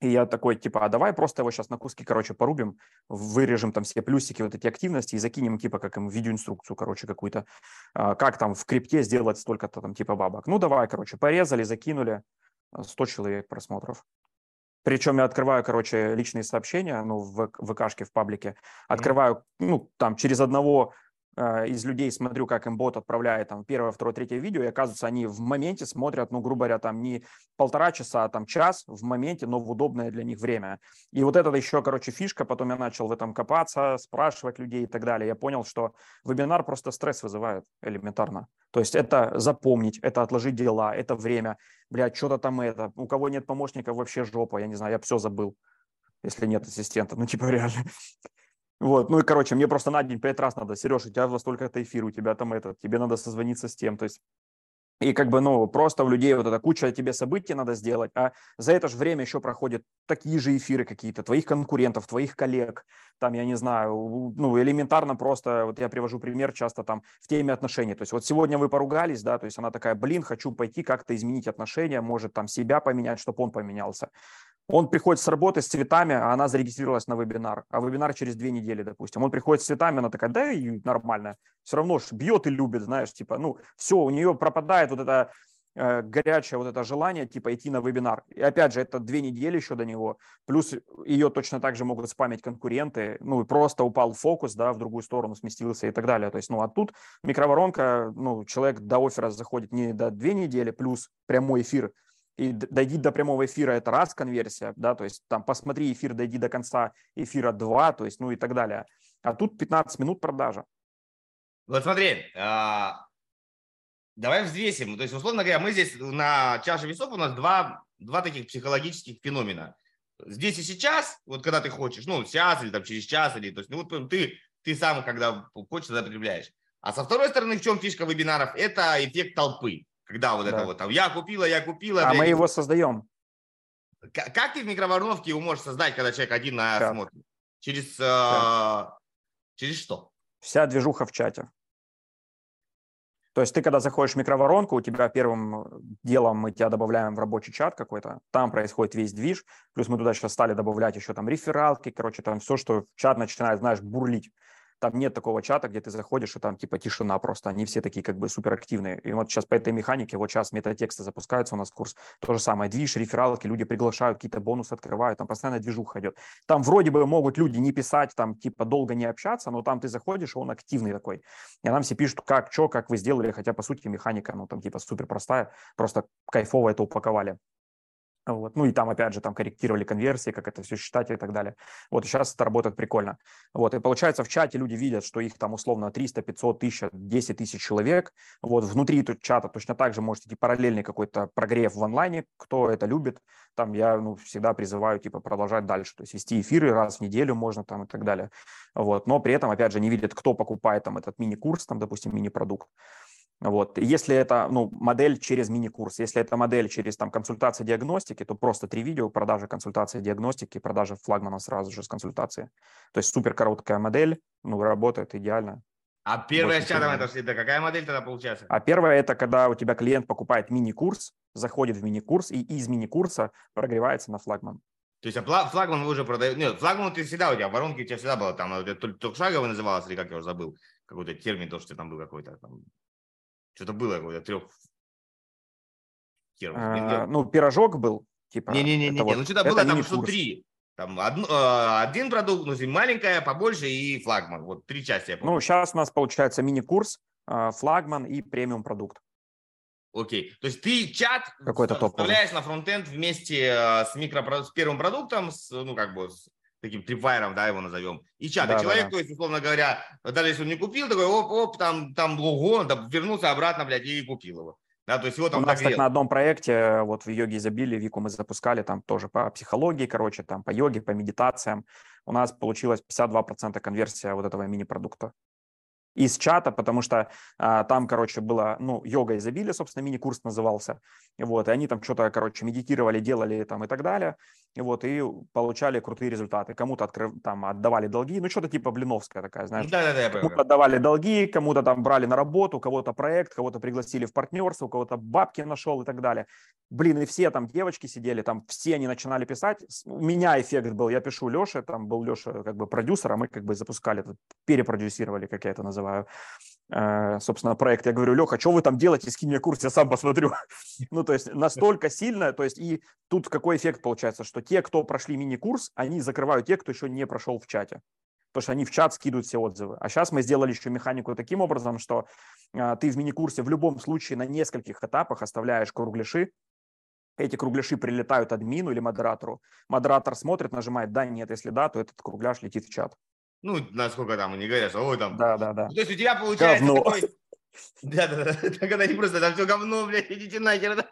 И я такой, типа, а давай просто его сейчас на куски, короче, порубим, вырежем там все плюсики, вот эти активности и закинем, типа, как им видеоинструкцию, короче, какую-то, а, как там в крипте сделать столько-то там, типа, бабок. Ну, давай, короче, порезали, закинули, 100 человек просмотров. Причем я открываю, короче, личные сообщения, ну, в ВКшке, в паблике, открываю, ну, там, через одного из людей смотрю, как им бот отправляет там первое, второе, третье видео, и оказывается, они в моменте смотрят, ну, грубо говоря, там не полтора часа, а там час в моменте, но в удобное для них время. И вот это еще, короче, фишка, потом я начал в этом копаться, спрашивать людей и так далее. Я понял, что вебинар просто стресс вызывает элементарно. То есть это запомнить, это отложить дела, это время. Блядь, что-то там это. У кого нет помощника, вообще жопа. Я не знаю, я все забыл, если нет ассистента. Ну, типа реально. Вот, ну и, короче, мне просто на день пять раз надо, Сереж, у тебя во столько-то эфир, у тебя там это, тебе надо созвониться с тем, то есть и как бы, ну, просто у людей вот эта куча тебе событий надо сделать, а за это же время еще проходят такие же эфиры какие-то, твоих конкурентов, твоих коллег, там, я не знаю, ну, элементарно просто, вот я привожу пример часто там в теме отношений, то есть вот сегодня вы поругались, да, то есть она такая, блин, хочу пойти как-то изменить отношения, может там себя поменять, чтобы он поменялся. Он приходит с работы с цветами, а она зарегистрировалась на вебинар, а вебинар через две недели, допустим. Он приходит с цветами, она такая, да и нормально. Все равно ж бьет и любит, знаешь, типа, ну, все, у нее пропадает вот это э, горячее вот это желание, типа, идти на вебинар. И опять же, это две недели еще до него, плюс ее точно так же могут спамить конкуренты, ну, и просто упал фокус, да, в другую сторону сместился и так далее. То есть, ну, а тут микроворонка, ну, человек до оффера заходит не до две недели, плюс прямой эфир – и дойди до прямого эфира, это раз конверсия, да, то есть там посмотри эфир, дойди до конца эфира два, то есть, ну и так далее. А тут 15 минут продажа. Вот смотри, а, давай взвесим. То есть, условно говоря, мы здесь на чаше весов у нас два, два таких психологических феномена. Здесь и сейчас, вот когда ты хочешь, ну, сейчас или там через час, или, то есть, ну, вот ты, ты сам, когда хочешь, тогда. А со второй стороны, в чем фишка вебинаров? Это эффект толпы. Когда вот да. это вот там я купила, я купила. А мы его создаем. Как ты в микроволновке его можешь создать, когда человек один на смотрит? Через, э, через что? Вся движуха в чате. То есть ты, когда заходишь в микроворонку, у тебя первым делом мы тебя добавляем в рабочий чат какой-то, там происходит весь движ, плюс мы туда сейчас стали добавлять еще там рефералки, короче, там все, что чат начинает, знаешь, бурлить. Там нет такого чата, где ты заходишь, и там типа тишина просто. Они все такие как бы суперактивные. И вот сейчас по этой механике, вот сейчас метатексты запускаются у нас курс. То же самое. Движ, рефералки, люди приглашают, какие-то бонусы открывают, там постоянно движуха идет. Там вроде бы могут люди не писать, там типа долго не общаться, но там ты заходишь, и он активный такой. И нам все пишут, как, что, как вы сделали, хотя по сути механика, ну там типа супер простая, просто кайфово это упаковали. Вот. Ну и там, опять же, там корректировали конверсии, как это все считать и так далее. Вот, сейчас это работает прикольно. Вот, и получается, в чате люди видят, что их там условно 300, 500, 1000, 10 тысяч человек. Вот, внутри тут чата точно так же может идти параллельный какой-то прогрев в онлайне, кто это любит. Там я, ну, всегда призываю, типа, продолжать дальше. То есть вести эфиры раз в неделю можно там и так далее. Вот, но при этом, опять же, не видят, кто покупает там этот мини-курс, там, допустим, мини-продукт. Вот. Если это ну, модель через мини-курс, если это модель через там, консультации диагностики, то просто три видео, продажи консультации диагностики, продажа флагмана сразу же с консультации. То есть супер короткая модель, ну, работает идеально. А первая с чатом это, это какая модель тогда получается? А первая это когда у тебя клиент покупает мини-курс, заходит в мини-курс и из мини-курса прогревается на флагман. То есть а флагман вы уже продаете? Нет, флагман ты всегда у тебя, воронки у тебя всегда было там, только шаговый называлось, или как я уже забыл, какой-то термин, то, что там был какой-то там что-то было какое-то трех... А, ну, пирожок был, типа. Не-не-не, не, вот, ну что-то было там что три. Там од, э, один продукт, ну, маленькая, побольше и флагман. Вот три части. Я ну, сейчас у нас получается мини-курс, э, флагман и премиум продукт. Окей. То есть ты чат Какой-то вставляешь на фронтенд вместе э, с, микро, с первым продуктом, с, ну, как бы, с таким трипвайером, да, его назовем, и чат. Да, человек, да, то есть, условно говоря, даже если он не купил, такой, оп-оп, там, там лого, да, вернулся обратно, блядь, и купил его. Да, то есть его там У нас, так, на одном проекте, вот в йоге изобилия, Вику мы запускали, там тоже по психологии, короче, там по йоге, по медитациям. У нас получилось 52% конверсия вот этого мини-продукта из чата, потому что а, там, короче, было, ну, йога изобилия, собственно, мини-курс назывался, вот, и они там что-то, короче, медитировали, делали там и так далее, вот, и получали крутые результаты. Кому-то открыв, там отдавали долги, ну, что-то типа Блиновская такая, знаешь. Да-да-да, я Кому-то отдавали долги, кому-то там брали на работу, кого-то проект, кого-то пригласили в партнерство, у кого-то бабки нашел и так далее. Блин, и все там девочки сидели, там все они начинали писать. У меня эффект был, я пишу Леше, там был Леша как бы продюсер, а мы как бы запускали, перепродюсировали, как я это называю, собственно, проект. Я говорю, Леха, что вы там делаете, скинь мне курс, я сам посмотрю. (laughs) ну, то есть настолько сильно, то есть и тут какой эффект получается, что те, кто прошли мини-курс, они закрывают те, кто еще не прошел в чате потому что они в чат скидывают все отзывы. А сейчас мы сделали еще механику таким образом, что э, ты в мини-курсе в любом случае на нескольких этапах оставляешь кругляши, эти кругляши прилетают админу или модератору. Модератор смотрит, нажимает «да», «нет». Если да, то этот кругляш летит в чат. Ну, насколько там, не говорят, ой, там. Да, да, да. То есть у тебя получается говно. такой... Да, да, да. Когда они просто, там все говно, блядь, идите нахер, да?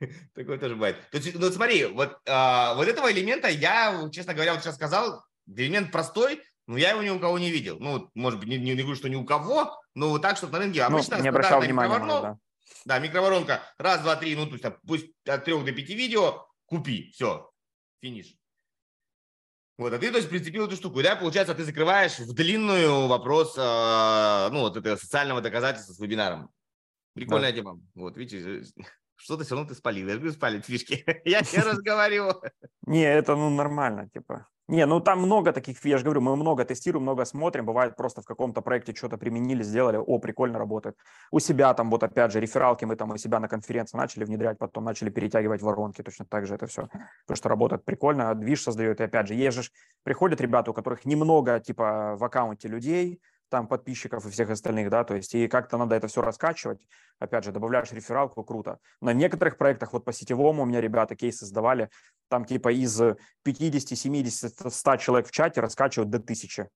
(laughs) Такое тоже бывает. То есть, ну смотри, вот, а, вот этого элемента я, честно говоря, вот сейчас сказал, элемент простой, но я его ни у кого не видел. Ну, может быть, не, не, не говорю, что ни у кого, но вот так, что на рынке ну, обычно... Ну, не обращал внимания, да. Да, микроворонка, раз, два, три, ну, то есть, пусть от трех до пяти видео, купи, все, финиш. Вот, а ты, то есть, прицепил эту штуку. И, да, получается, ты закрываешь в длинную вопрос, э, ну, вот этого социального доказательства с вебинаром. Прикольная да. тема. Вот, видите, (laughs) что-то все равно ты спалил. Я говорю, спалить (laughs) фишки. Я не разговариваю. Не, это, ну, нормально, типа. Не, ну там много таких, я же говорю, мы много тестируем, много смотрим, бывает просто в каком-то проекте что-то применили, сделали, о, прикольно работает. У себя там вот опять же рефералки мы там у себя на конференции начали внедрять, потом начали перетягивать воронки, точно так же это все, потому что работает прикольно, движ создает, и опять же, же, приходят ребята, у которых немного типа в аккаунте людей, там подписчиков и всех остальных, да, то есть и как-то надо это все раскачивать. Опять же, добавляешь рефералку, круто. На некоторых проектах, вот по сетевому у меня ребята кейсы сдавали, там типа из 50, 70, 100 человек в чате раскачивают до 1000.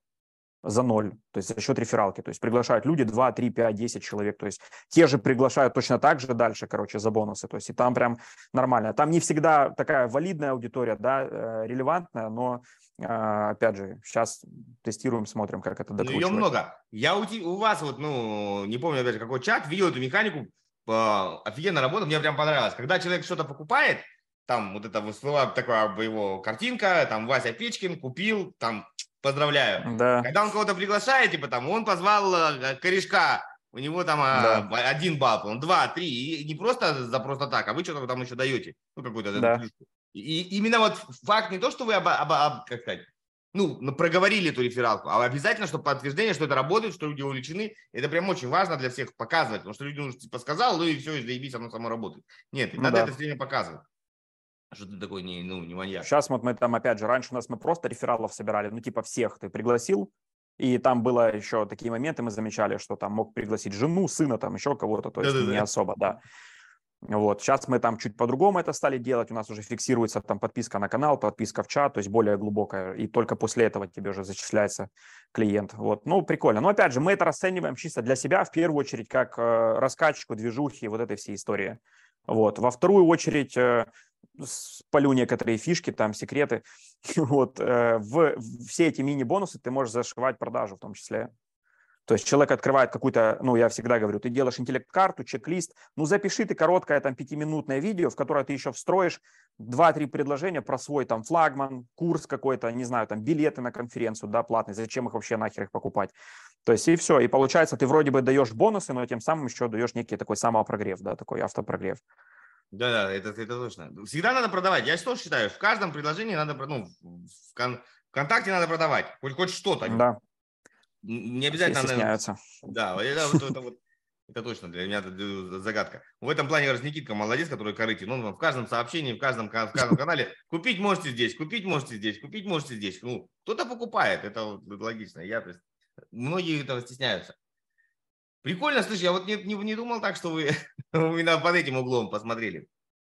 За ноль, то есть за счет рефералки. То есть приглашают люди 2, 3, 5, 10 человек. То есть те же приглашают точно так же дальше, короче, за бонусы. То есть и там прям нормально. Там не всегда такая валидная аудитория, да, э, релевантная, но а, опять же, сейчас тестируем, смотрим, как это докручивать. Ну, ее много. Я у, у вас вот, ну, не помню, опять же, какой чат, видел эту механику, офигенно работа, мне прям понравилось. Когда человек что-то покупает, там вот это всплывает такая его картинка, там Вася Печкин купил, там поздравляю. Да. Когда он кого-то приглашает, типа там он позвал э, корешка, у него там а, да. один балл, он два, три, и не просто за просто так, а вы что-то там еще даете, ну какую-то да. И именно вот факт не то, что вы об, об, об, как сказать, ну, проговорили эту рефералку, а обязательно, чтобы подтверждение, что это работает, что люди увлечены. Это прям очень важно для всех показывать, потому что люди, ну, типа, сказал, ну и все, и заебись, оно само работает. Нет, ну, надо да. это все время показывать. Что ты такой не, ну, не маньяк. Сейчас вот мы там, опять же, раньше у нас мы просто рефералов собирали, ну, типа всех ты пригласил, и там было еще такие моменты, мы замечали, что там мог пригласить жену, сына, там еще кого-то, то есть Да-да-да. не особо, да. Вот, сейчас мы там чуть по-другому это стали делать, у нас уже фиксируется там подписка на канал, подписка в чат, то есть более глубокая, и только после этого тебе уже зачисляется клиент. Вот, ну, прикольно. Но опять же, мы это расцениваем чисто для себя, в первую очередь, как э, раскачку, движухи, вот этой всей истории. Вот, во вторую очередь, э, полю некоторые фишки, там, секреты. (laughs) Вот, э, в, все эти мини-бонусы ты можешь зашивать продажу в том числе. То есть человек открывает какую-то, ну, я всегда говорю, ты делаешь интеллект-карту, чек-лист, ну, запиши ты короткое там пятиминутное видео, в которое ты еще встроишь два-три предложения про свой там флагман, курс какой-то, не знаю, там билеты на конференцию, да, платные, зачем их вообще нахер их покупать. То есть и все, и получается ты вроде бы даешь бонусы, но тем самым еще даешь некий такой самопрогрев, да, такой автопрогрев. Да, да, это, это точно. Всегда надо продавать. Я что считаю, в каждом предложении надо, ну, в кон- ВКонтакте надо продавать, хоть, хоть что-то. Да. Не обязательно. Все стесняются. Да, это, вот, это, вот, это точно для меня это загадка. В этом плане раз Никитка молодец, который корытин. Он в каждом сообщении, в каждом, в каждом канале купить можете здесь, купить можете здесь, купить можете здесь. Ну, кто-то покупает, это, вот, логично. Я, то есть, многие этого стесняются. Прикольно, слушай, я вот не, не, не думал так, что (laughs) вы именно под этим углом посмотрели.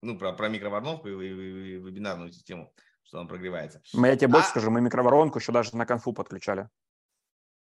Ну, про, про микроволновку и, и, и, вебинарную систему, что он прогревается. Я тебе больше а... скажу, мы микроволновку еще даже на конфу подключали.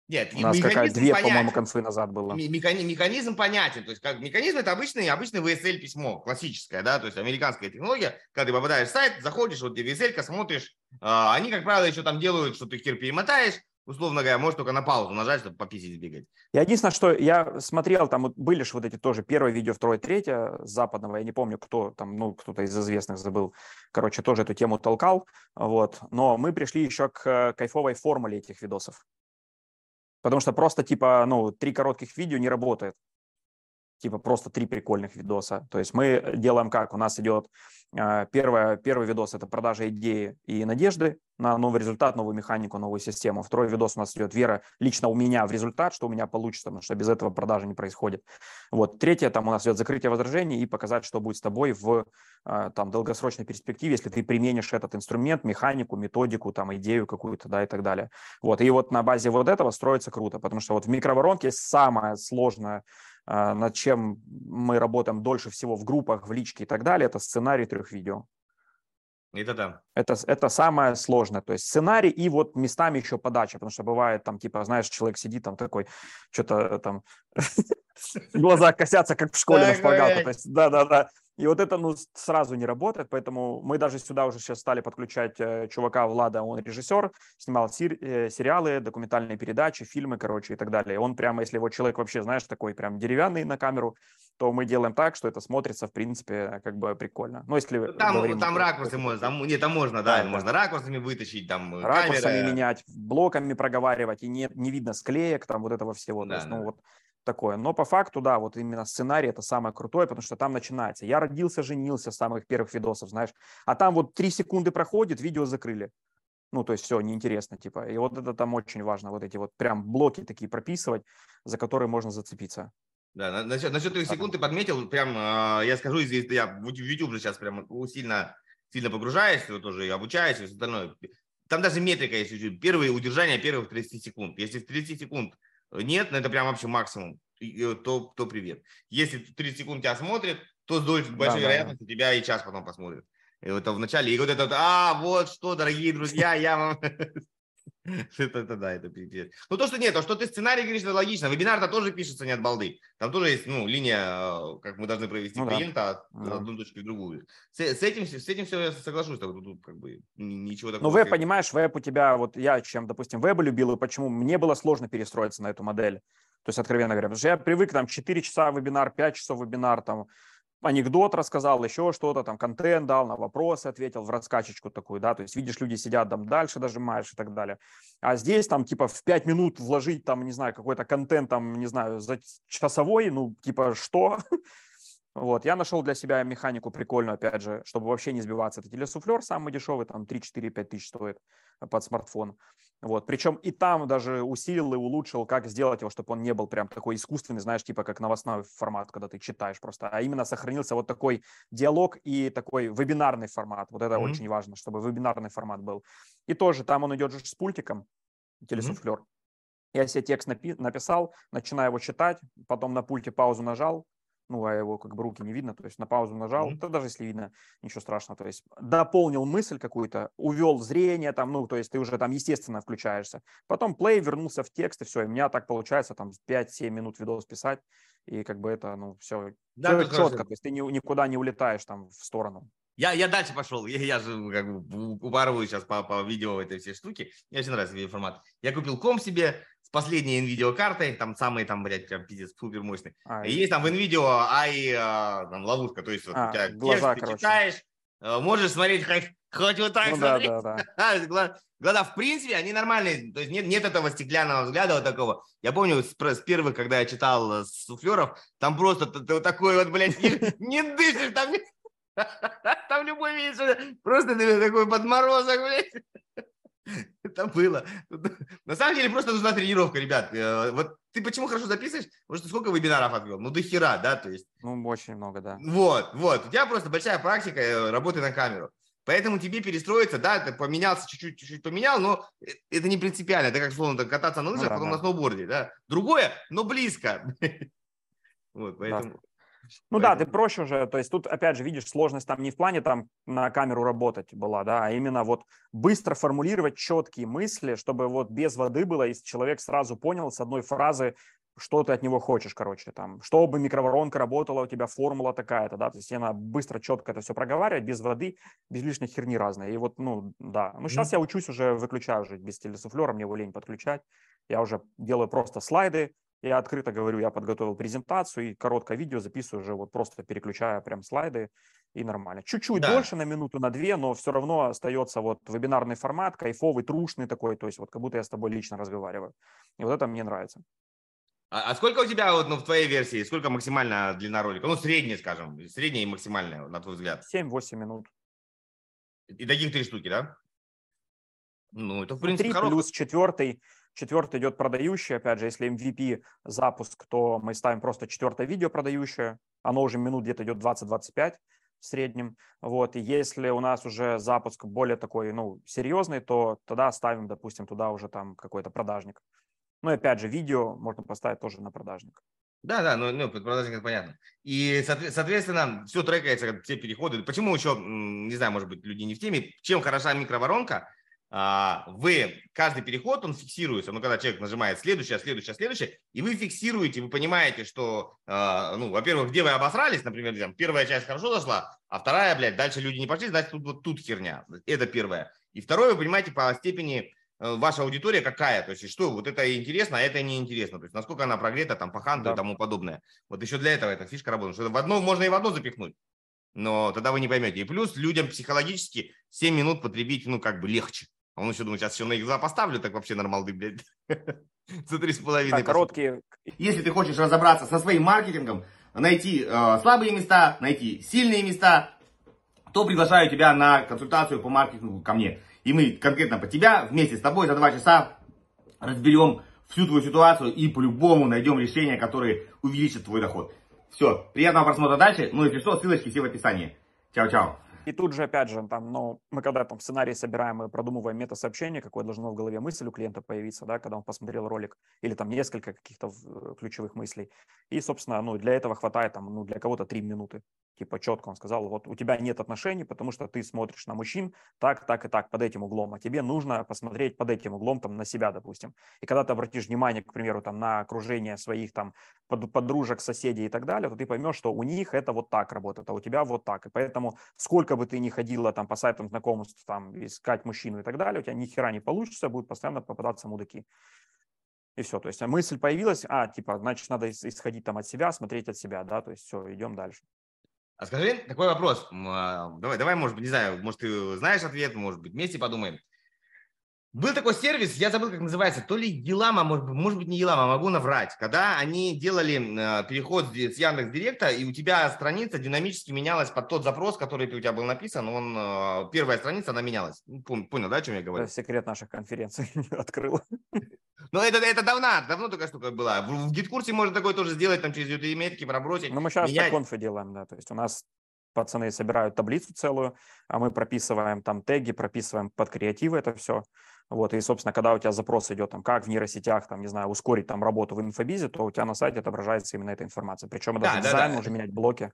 Нет, У нас какая две, по-моему, конфы назад было. Механизм, механизм понятен. То есть как, механизм это обычный, обычный VSL письмо, классическое, да, то есть американская технология. Когда ты попадаешь в сайт, заходишь, вот тебе VSL, смотришь, а, они, как правило, еще там делают, что ты хер перемотаешь, условно говоря, можешь только на паузу нажать, чтобы пописить сбегать. Я единственное, что я смотрел, там были же вот эти тоже первое видео, второе, третье западного, я не помню, кто там, ну, кто-то из известных забыл, короче, тоже эту тему толкал, вот, но мы пришли еще к кайфовой формуле этих видосов. Потому что просто, типа, ну, три коротких видео не работает. Типа просто три прикольных видоса. То есть мы делаем как? У нас идет э, первое, первый видос – это продажа идеи и надежды на новый результат, новую механику, новую систему. Второй видос у нас идет вера лично у меня в результат, что у меня получится, потому что без этого продажи не происходит. Вот. Третье, там у нас идет закрытие возражений и показать, что будет с тобой в э, там, долгосрочной перспективе, если ты применишь этот инструмент, механику, методику, там, идею какую-то, да, и так далее. Вот. И вот на базе вот этого строится круто, потому что вот в микроворонке самое сложное над чем мы работаем дольше всего в группах, в личке и так далее, это сценарий трех видео. Это да. Это, это самое сложное. То есть сценарий и вот местами еще подача, потому что бывает там, типа, знаешь, человек сидит там такой, что-то э, там, (laughs) глаза косятся, как в школе на шпагату. То есть, да-да-да. И вот это ну, сразу не работает, поэтому мы даже сюда уже сейчас стали подключать э, чувака Влада, он режиссер, снимал э, сериалы, документальные передачи, фильмы, короче, и так далее. Он прямо, если его человек вообще, знаешь, такой прям деревянный на камеру, то мы делаем так, что это смотрится, в принципе, как бы прикольно. Ну, если ну, там, говорим, там ракурсы можно, там, нет, там можно, да, да можно да. ракурсами вытащить, там э, Ракурсами камеры. менять, блоками проговаривать, и не, не видно склеек, там вот этого всего. Да, то есть, ну, да. ну, вот такое. Но по факту, да, вот именно сценарий это самое крутое, потому что там начинается. Я родился, женился с самых первых видосов, знаешь. А там вот три секунды проходит, видео закрыли. Ну, то есть все, неинтересно, типа. И вот это там очень важно, вот эти вот прям блоки такие прописывать, за которые можно зацепиться. Да, насчет, насчет 3 секунд ты подметил, прям, э, я скажу, я в YouTube же сейчас прям сильно, сильно погружаюсь, тоже и обучаюсь, и все остальное. Там даже метрика есть чуть-чуть. Первые удержания первых 30 секунд. Если в 30 секунд нет, ну это прям вообще максимум. То, то привет. Если 30 секунд тебя смотрит, то с большой да, вероятностью да. тебя и час потом посмотрит. И это в начале, и вот это, а, вот что, дорогие друзья, я вам... (laughs) Это, это да, это пипец. Ну то, что нет, то, что ты сценарий говоришь, это логично. Вебинар-то тоже пишется не от балды. Там тоже есть, ну, линия, э, как мы должны провести ну, клиента от да. одной точки в другую. С, с, этим, с этим все я соглашусь. Тут, тут как бы ничего такого. Ну, веб, понимаешь, веб у тебя, вот я чем, допустим, веб любил, и почему мне было сложно перестроиться на эту модель. То есть, откровенно говоря, потому что я привык там 4 часа вебинар, 5 часов вебинар, там, анекдот рассказал, еще что-то, там, контент дал, на вопросы ответил, в раскачечку такую, да, то есть видишь, люди сидят там дальше дожимаешь и так далее. А здесь там, типа, в 5 минут вложить там, не знаю, какой-то контент там, не знаю, за часовой, ну, типа, что? (laughs) Вот, я нашел для себя механику прикольную, опять же, чтобы вообще не сбиваться. Это телесуфлер самый дешевый, там 3-4-5 тысяч стоит под смартфон. Вот. Причем и там даже усилил и улучшил, как сделать его, чтобы он не был прям такой искусственный, знаешь, типа как новостной формат, когда ты читаешь просто, а именно сохранился вот такой диалог и такой вебинарный формат. Вот это mm-hmm. очень важно, чтобы вебинарный формат был. И тоже там он идет же с пультиком, телесуфлер. Mm-hmm. Я себе текст напи- написал, начинаю его читать, потом на пульте паузу нажал, ну, а его как бы руки не видно, то есть на паузу нажал, mm-hmm. то даже если видно, ничего страшного, то есть дополнил мысль какую-то, увел зрение там, ну, то есть ты уже там естественно включаешься. Потом плей, вернулся в текст, и все, и у меня так получается там 5-7 минут видос писать, и как бы это, ну, все, да, все четко, то есть ты ни, никуда не улетаешь там в сторону. Я, я дальше пошел. Я, я же как бы упарываю сейчас по, по видео этой всей штуки. Мне очень нравится видеоформат. Я купил ком себе, с последней NVIDIA картой, там самые там, блядь, прям пиздец, супер мощный. А, и есть там в NVIDIA ай, а, там ловушка, то есть вот а, у тебя глаза, текст, ты читаешь, э, можешь смотреть хоть, хоть вот так ну, смотреть. Да, да, (laughs) да. Глаза, в принципе, они нормальные, то есть нет, нет этого стеклянного взгляда вот такого. Я помню с, с первых, когда я читал э, суфлеров, там просто ты, ты вот такой вот, блядь, (laughs) не, не дышишь, там, (laughs) там любой видишь, просто такой подморозок, блядь. (laughs) Это было. На самом деле просто нужна тренировка, ребят. Э, вот ты почему хорошо записываешь? Потому что сколько вебинаров отвел? Ну, до хера, да, то есть. Ну, очень много, да. Вот, вот. У тебя просто большая практика э, работы на камеру. Поэтому тебе перестроиться, да, ты поменялся чуть-чуть, чуть-чуть поменял, но э, это не принципиально. Это как, словно, кататься на лыжах, ну, да, потом да. на сноуборде, да. Другое, но близко. (laughs) Вот, поэтому... Да. Ну Поэтому... да, ты проще уже, то есть тут, опять же, видишь, сложность там не в плане там на камеру работать была, да, а именно вот быстро формулировать четкие мысли, чтобы вот без воды было, и человек сразу понял с одной фразы, что ты от него хочешь, короче, там, чтобы микроворонка работала, у тебя формула такая-то, да, то есть она быстро, четко это все проговаривать, без воды, без лишней херни разной, и вот, ну, да, ну, сейчас mm-hmm. я учусь уже, выключаю уже без телесуфлера, мне его лень подключать, я уже делаю просто слайды, я открыто говорю, я подготовил презентацию и короткое видео записываю уже вот просто переключая прям слайды и нормально. Чуть-чуть да. дольше, на минуту, на две, но все равно остается вот вебинарный формат, кайфовый, трушный такой, то есть вот как будто я с тобой лично разговариваю. И вот это мне нравится. А, а сколько у тебя вот, ну, в твоей версии, сколько максимальная длина ролика? Ну, средняя, скажем, средняя и максимальная, на твой взгляд. 7-8 минут. И таких три штуки, да? Ну, это, в принципе, Три плюс четвертый Четвертый идет продающий. Опять же, если MVP запуск, то мы ставим просто четвертое видео продающее. Оно уже минут где-то идет 20-25 в среднем. Вот. И если у нас уже запуск более такой, ну, серьезный, то тогда ставим, допустим, туда уже там какой-то продажник. Ну и опять же, видео можно поставить тоже на продажник. Да, да, ну, ну продажник это понятно. И, соответственно, все трекается, все переходы. Почему еще, не знаю, может быть, люди не в теме, чем хороша микроворонка? А, вы, каждый переход, он фиксируется. Ну, когда человек нажимает следующее, следующее, следующее, и вы фиксируете, вы понимаете, что, а, ну, во-первых, где вы обосрались, например, там, первая часть хорошо зашла, а вторая, блядь, дальше люди не пошли, значит, тут вот тут херня. Это первое. И второе, вы понимаете по степени э, ваша аудитория какая, то есть что, вот это интересно, а это неинтересно, то есть насколько она прогрета, там, по ханту да. и тому подобное. Вот еще для этого эта фишка работает, что в одно можно и в одно запихнуть, но тогда вы не поймете. И плюс людям психологически 7 минут потребить, ну, как бы легче. А он еще думает, сейчас еще на X2 поставлю, так вообще нормалды, блядь. (laughs) За три с половиной. Короткие. Если ты хочешь разобраться со своим маркетингом, найти э, слабые места, найти сильные места, то приглашаю тебя на консультацию по маркетингу ко мне. И мы конкретно по тебя вместе с тобой за два часа разберем всю твою ситуацию и по-любому найдем решение, которое увеличит твой доход. Все, приятного просмотра дальше. Ну, если что, ссылочки все в описании. Чао-чао. И тут же, опять же, там, ну, мы когда там сценарий собираем и продумываем мета-сообщение, какое должно в голове мысль у клиента появиться, да, когда он посмотрел ролик, или там несколько каких-то ключевых мыслей. И, собственно, ну, для этого хватает там, ну, для кого-то три минуты. Типа четко он сказал, вот у тебя нет отношений, потому что ты смотришь на мужчин так, так и так, под этим углом, а тебе нужно посмотреть под этим углом, там, на себя, допустим. И когда ты обратишь внимание, к примеру, там, на окружение своих там под, подружек, соседей и так далее, то ты поймешь, что у них это вот так работает, а у тебя вот так. И поэтому сколько бы ты ни ходила там по сайтам знакомств, там, искать мужчину и так далее, у тебя ни хера не получится, будут постоянно попадаться мудаки. И все, то есть мысль появилась, а, типа, значит, надо исходить там от себя, смотреть от себя, да, то есть все, идем дальше. А скажи такой вопрос. А, давай, давай, может быть, не знаю, может, ты знаешь ответ, может быть, вместе подумаем. Был такой сервис, я забыл, как называется, то ли Елама, может, может быть, не Елама, могу наврать, когда они делали э, переход с Яндекс Директа, и у тебя страница динамически менялась под тот запрос, который у тебя был написан, он, э, первая страница, она менялась. Ну, понял, да, о чем я говорю? Это секрет наших конференций (laughs) открыл. Ну, это, это давно, давно такая штука была. В, в гид-курсе можно такое тоже сделать, там через YouTube метки пробросить. Ну, мы сейчас менять. на конфе делаем, да, то есть у нас пацаны собирают таблицу целую, а мы прописываем там теги, прописываем под креативы это все. Вот, и, собственно, когда у тебя запрос идет, там, как в нейросетях, там, не знаю, ускорить там работу в инфобизе, то у тебя на сайте отображается именно эта информация. Причем да, даже да, дизайн да. можно менять блоки.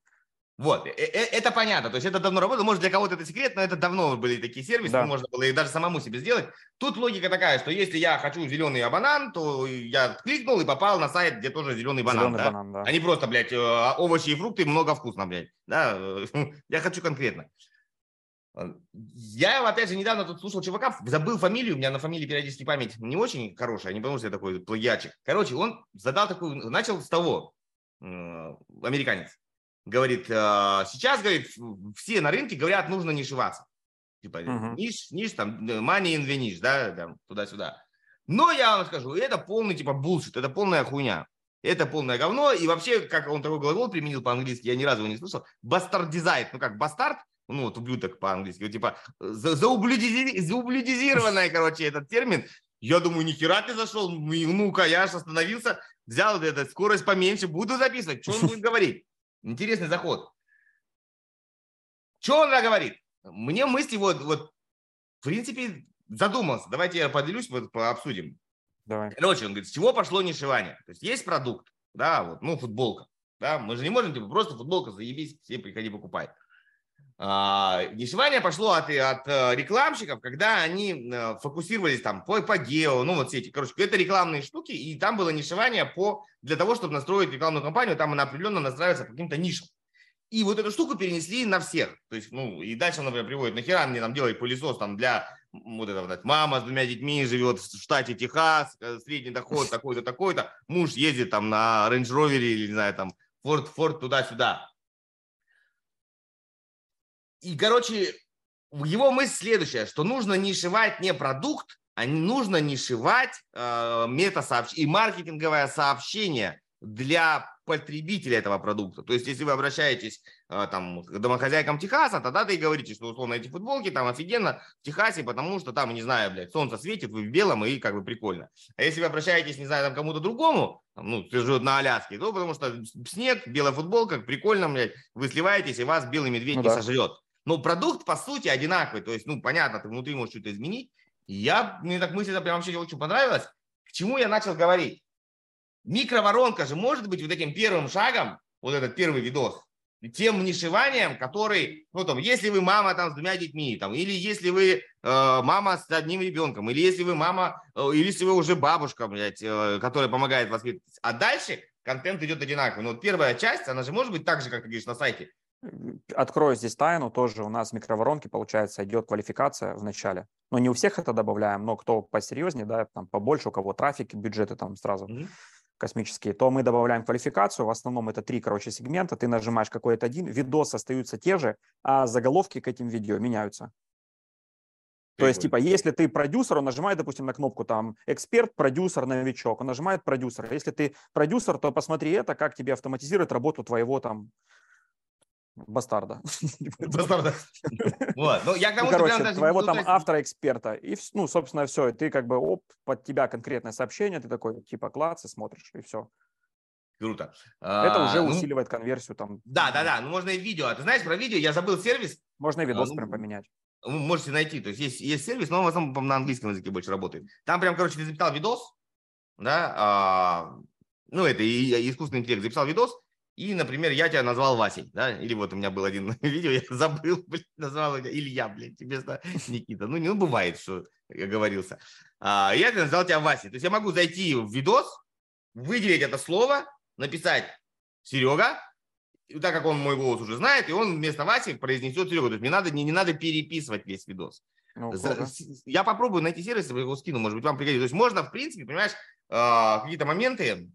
Вот, э, э, это понятно, то есть это давно работало, может для кого-то это секрет, но это давно были такие сервисы, да. можно было и даже самому себе сделать. Тут логика такая, что если я хочу зеленый банан, то я кликнул и попал на сайт, где тоже зеленый банан, зеленый да? банан да. а не просто, блядь, э, овощи и фрукты, много вкусно, блядь, да, (laughs) я хочу конкретно. Я, опять же, недавно тут слушал чувака, забыл фамилию, у меня на фамилии периодически память не очень хорошая, не потому что я такой плагиатчик. Короче, он задал такую, начал с того, американец, говорит, «А, сейчас, говорит, все на рынке говорят, нужно нишеваться. Типа uh-huh. ниш, ниш, там, money in the niche, да, там, туда-сюда. Но я вам скажу, это полный, типа, булшит, это полная хуйня. Это полное говно. И вообще, как он такой глагол применил по-английски, я ни разу его не слышал. Бастардизайт. Ну, как бастард, ну вот ублюдок по-английски, типа за, заублюдизи, заублюдизированный, короче, этот термин. Я думаю, ни хера ты зашел, ну-ка, я аж остановился, взял эту скорость поменьше, буду записывать, что он будет говорить. Интересный заход. Что он говорит? Мне мысли вот, вот, в принципе, задумался. Давайте я поделюсь, вот, обсудим. Давай. Короче, он говорит, с чего пошло нишевание? То есть есть продукт, да, вот, ну, футболка. Да, мы же не можем, типа, просто футболка, заебись, все приходи покупай. А, дешевание пошло от, от э, рекламщиков, когда они э, фокусировались там по, по гео, ну вот все эти, короче, это рекламные штуки, и там было нишевание по, для того, чтобы настроить рекламную кампанию, там она определенно настраивается по каким-то нишам. И вот эту штуку перенесли на всех. То есть, ну, и дальше, например, приводит, нахера мне там делать пылесос там для вот этого, вот, мама с двумя детьми живет в штате Техас, э, средний доход такой-то, такой-то, муж ездит там на Range Rover или, не знаю, там, Ford, Ford туда-сюда. И, короче, его мысль следующая, что нужно нишевать не продукт, а нужно нишевать э, мета-сообщение и маркетинговое сообщение для потребителя этого продукта. То есть, если вы обращаетесь э, там, к домохозяйкам Техаса, тогда ты говорите, что условно эти футболки там офигенно в Техасе, потому что там, не знаю, блядь, солнце светит, вы в белом и как бы прикольно. А если вы обращаетесь, не знаю, там кому-то другому, там, ну, ты живет на Аляске, то потому что снег, белая футболка, прикольно, блядь, вы сливаетесь, и вас белый медведь ну, не да. сожрет. Но продукт, по сути, одинаковый. То есть, ну, понятно, ты внутри можешь что-то изменить. Я, мне так мысль это прям вообще очень понравилась. К чему я начал говорить? Микроворонка же может быть вот этим первым шагом, вот этот первый видос, тем нишеванием, который, ну там, если вы мама там с двумя детьми, там, или если вы э, мама с одним ребенком, или если вы мама, э, или если вы уже бабушка, блядь, э, которая помогает воспитывать. А дальше контент идет одинаковый. Но вот первая часть, она же может быть так же, как ты говоришь, на сайте. Открою здесь тайну, тоже у нас в микроворонке, получается, идет квалификация в начале. Но не у всех это добавляем, но кто посерьезнее, да, там побольше, у кого трафик, бюджеты там сразу mm-hmm. космические, то мы добавляем квалификацию. В основном это три, короче, сегмента. Ты нажимаешь какой-то один, видосы остаются те же, а заголовки к этим видео меняются. То есть, типа, если ты продюсер, он нажимает, допустим, на кнопку там эксперт, продюсер, новичок, он нажимает продюсер. Если ты продюсер, то посмотри это, как тебе автоматизирует работу твоего там Бастарда. Бастарда. (laughs) Вот. Ну, я ну, короче, твоего там автора-эксперта. И, ну, собственно, все. И ты как бы, оп, под тебя конкретное сообщение, ты такой, типа, класс, и смотришь, и все. Круто. Это уже а, ну, усиливает конверсию там. Да, да, да. Ну, можно и видео. А ты знаешь про видео? Я забыл сервис. Можно и видос а, ну, прям поменять. Вы можете найти. То есть есть, есть сервис, но он в основном на английском языке больше работает. Там прям, короче, ты записал видос, да, а, ну, это и искусственный интеллект записал видос, и, например, я тебя назвал Васей, да, или вот у меня был один (laughs) видео, я забыл, (laughs) блин, назвал тебя Илья, блин, тебе Никита. Ну, не ну, бывает, что я говорился. А, я назвал тебя Васей. То есть я могу зайти в видос, выделить это слово, написать Серега, так как он мой голос уже знает, и он вместо Васи произнесет Серега. То есть мне надо, не, не надо переписывать весь видос. Ну, За, я попробую найти сервис, я его скину, может быть, вам пригодится. То есть можно, в принципе, понимаешь, а, какие-то моменты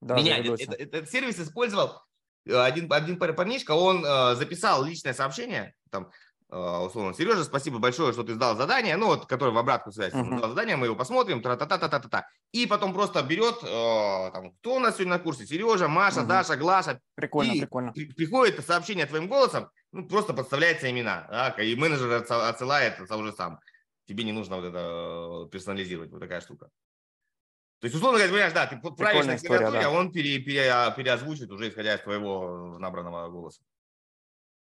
да, менять. Этот, этот сервис использовал э, один, один парнишка, он э, записал личное сообщение, там, а, условно, Сережа, спасибо большое, что ты сдал задание, ну вот, который в обратку связь, uh-huh. сдал задание, мы его посмотрим, тра-та-та-та-та-та. И потом просто берет, э, там, кто у нас сегодня на курсе, Сережа, Маша, uh-huh. Даша, Глаша. Прикольно, и прикольно. приходит сообщение твоим голосом, ну, просто подставляется имена, да, и менеджер отсылает уже сам. Тебе не нужно вот это э, персонализировать, вот такая штука. То есть, условно говоря, понимаешь, да, ты правишь на клавиатуре, да. а он пере, пере, переозвучит уже исходя из твоего набранного голоса.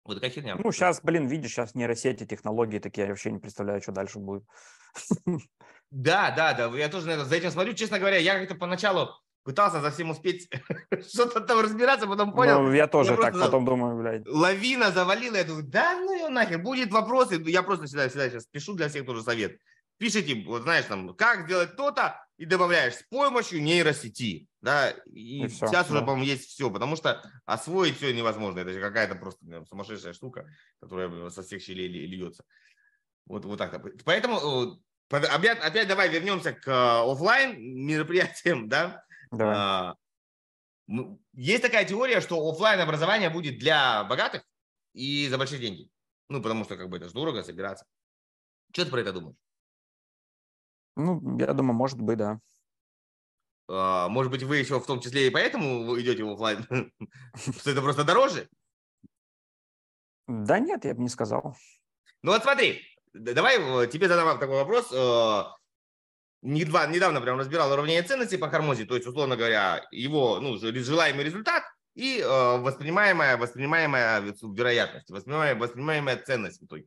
Вот такая херня. Ну, сейчас, блин, видишь, сейчас нейросети, технологии такие, я вообще не представляю, что дальше будет. Да, да, да, я тоже наверное, за этим смотрю. Честно говоря, я как-то поначалу пытался за всем успеть (laughs) что-то там разбираться, потом понял. Ну, я тоже я так потом думаю, блядь. Лавина завалила, я думаю, да ну ее нахер, будет вопросы, я просто всегда, всегда сейчас пишу для всех тоже совет. Пишите, вот знаешь, там, как сделать то-то, и добавляешь с помощью нейросети. Да, и, и все, сейчас да. уже, по-моему, есть все, потому что освоить все невозможно. Это же какая-то просто наверное, сумасшедшая штука, которая со всех щелей льется. Вот, вот так. Поэтому опять, опять давай вернемся к э, офлайн мероприятиям, (laughs) да? Давай. А, есть такая теория, что офлайн образование будет для богатых и за большие деньги. Ну, потому что как бы это же дорого собираться. Что ты про это думаешь? Ну, я думаю, может быть, да. А, может быть, вы еще в том числе и поэтому идете в офлайн? (laughs) Что это просто дороже? Да нет, я бы не сказал. Ну вот смотри, давай э, тебе задам такой вопрос. Э, недавно прям разбирал уравнение ценностей по Хармозе, то есть, условно говоря, его ну, желаемый результат и э, воспринимаемая, воспринимаемая вероятность, воспринимаемая, воспринимаемая ценность в итоге.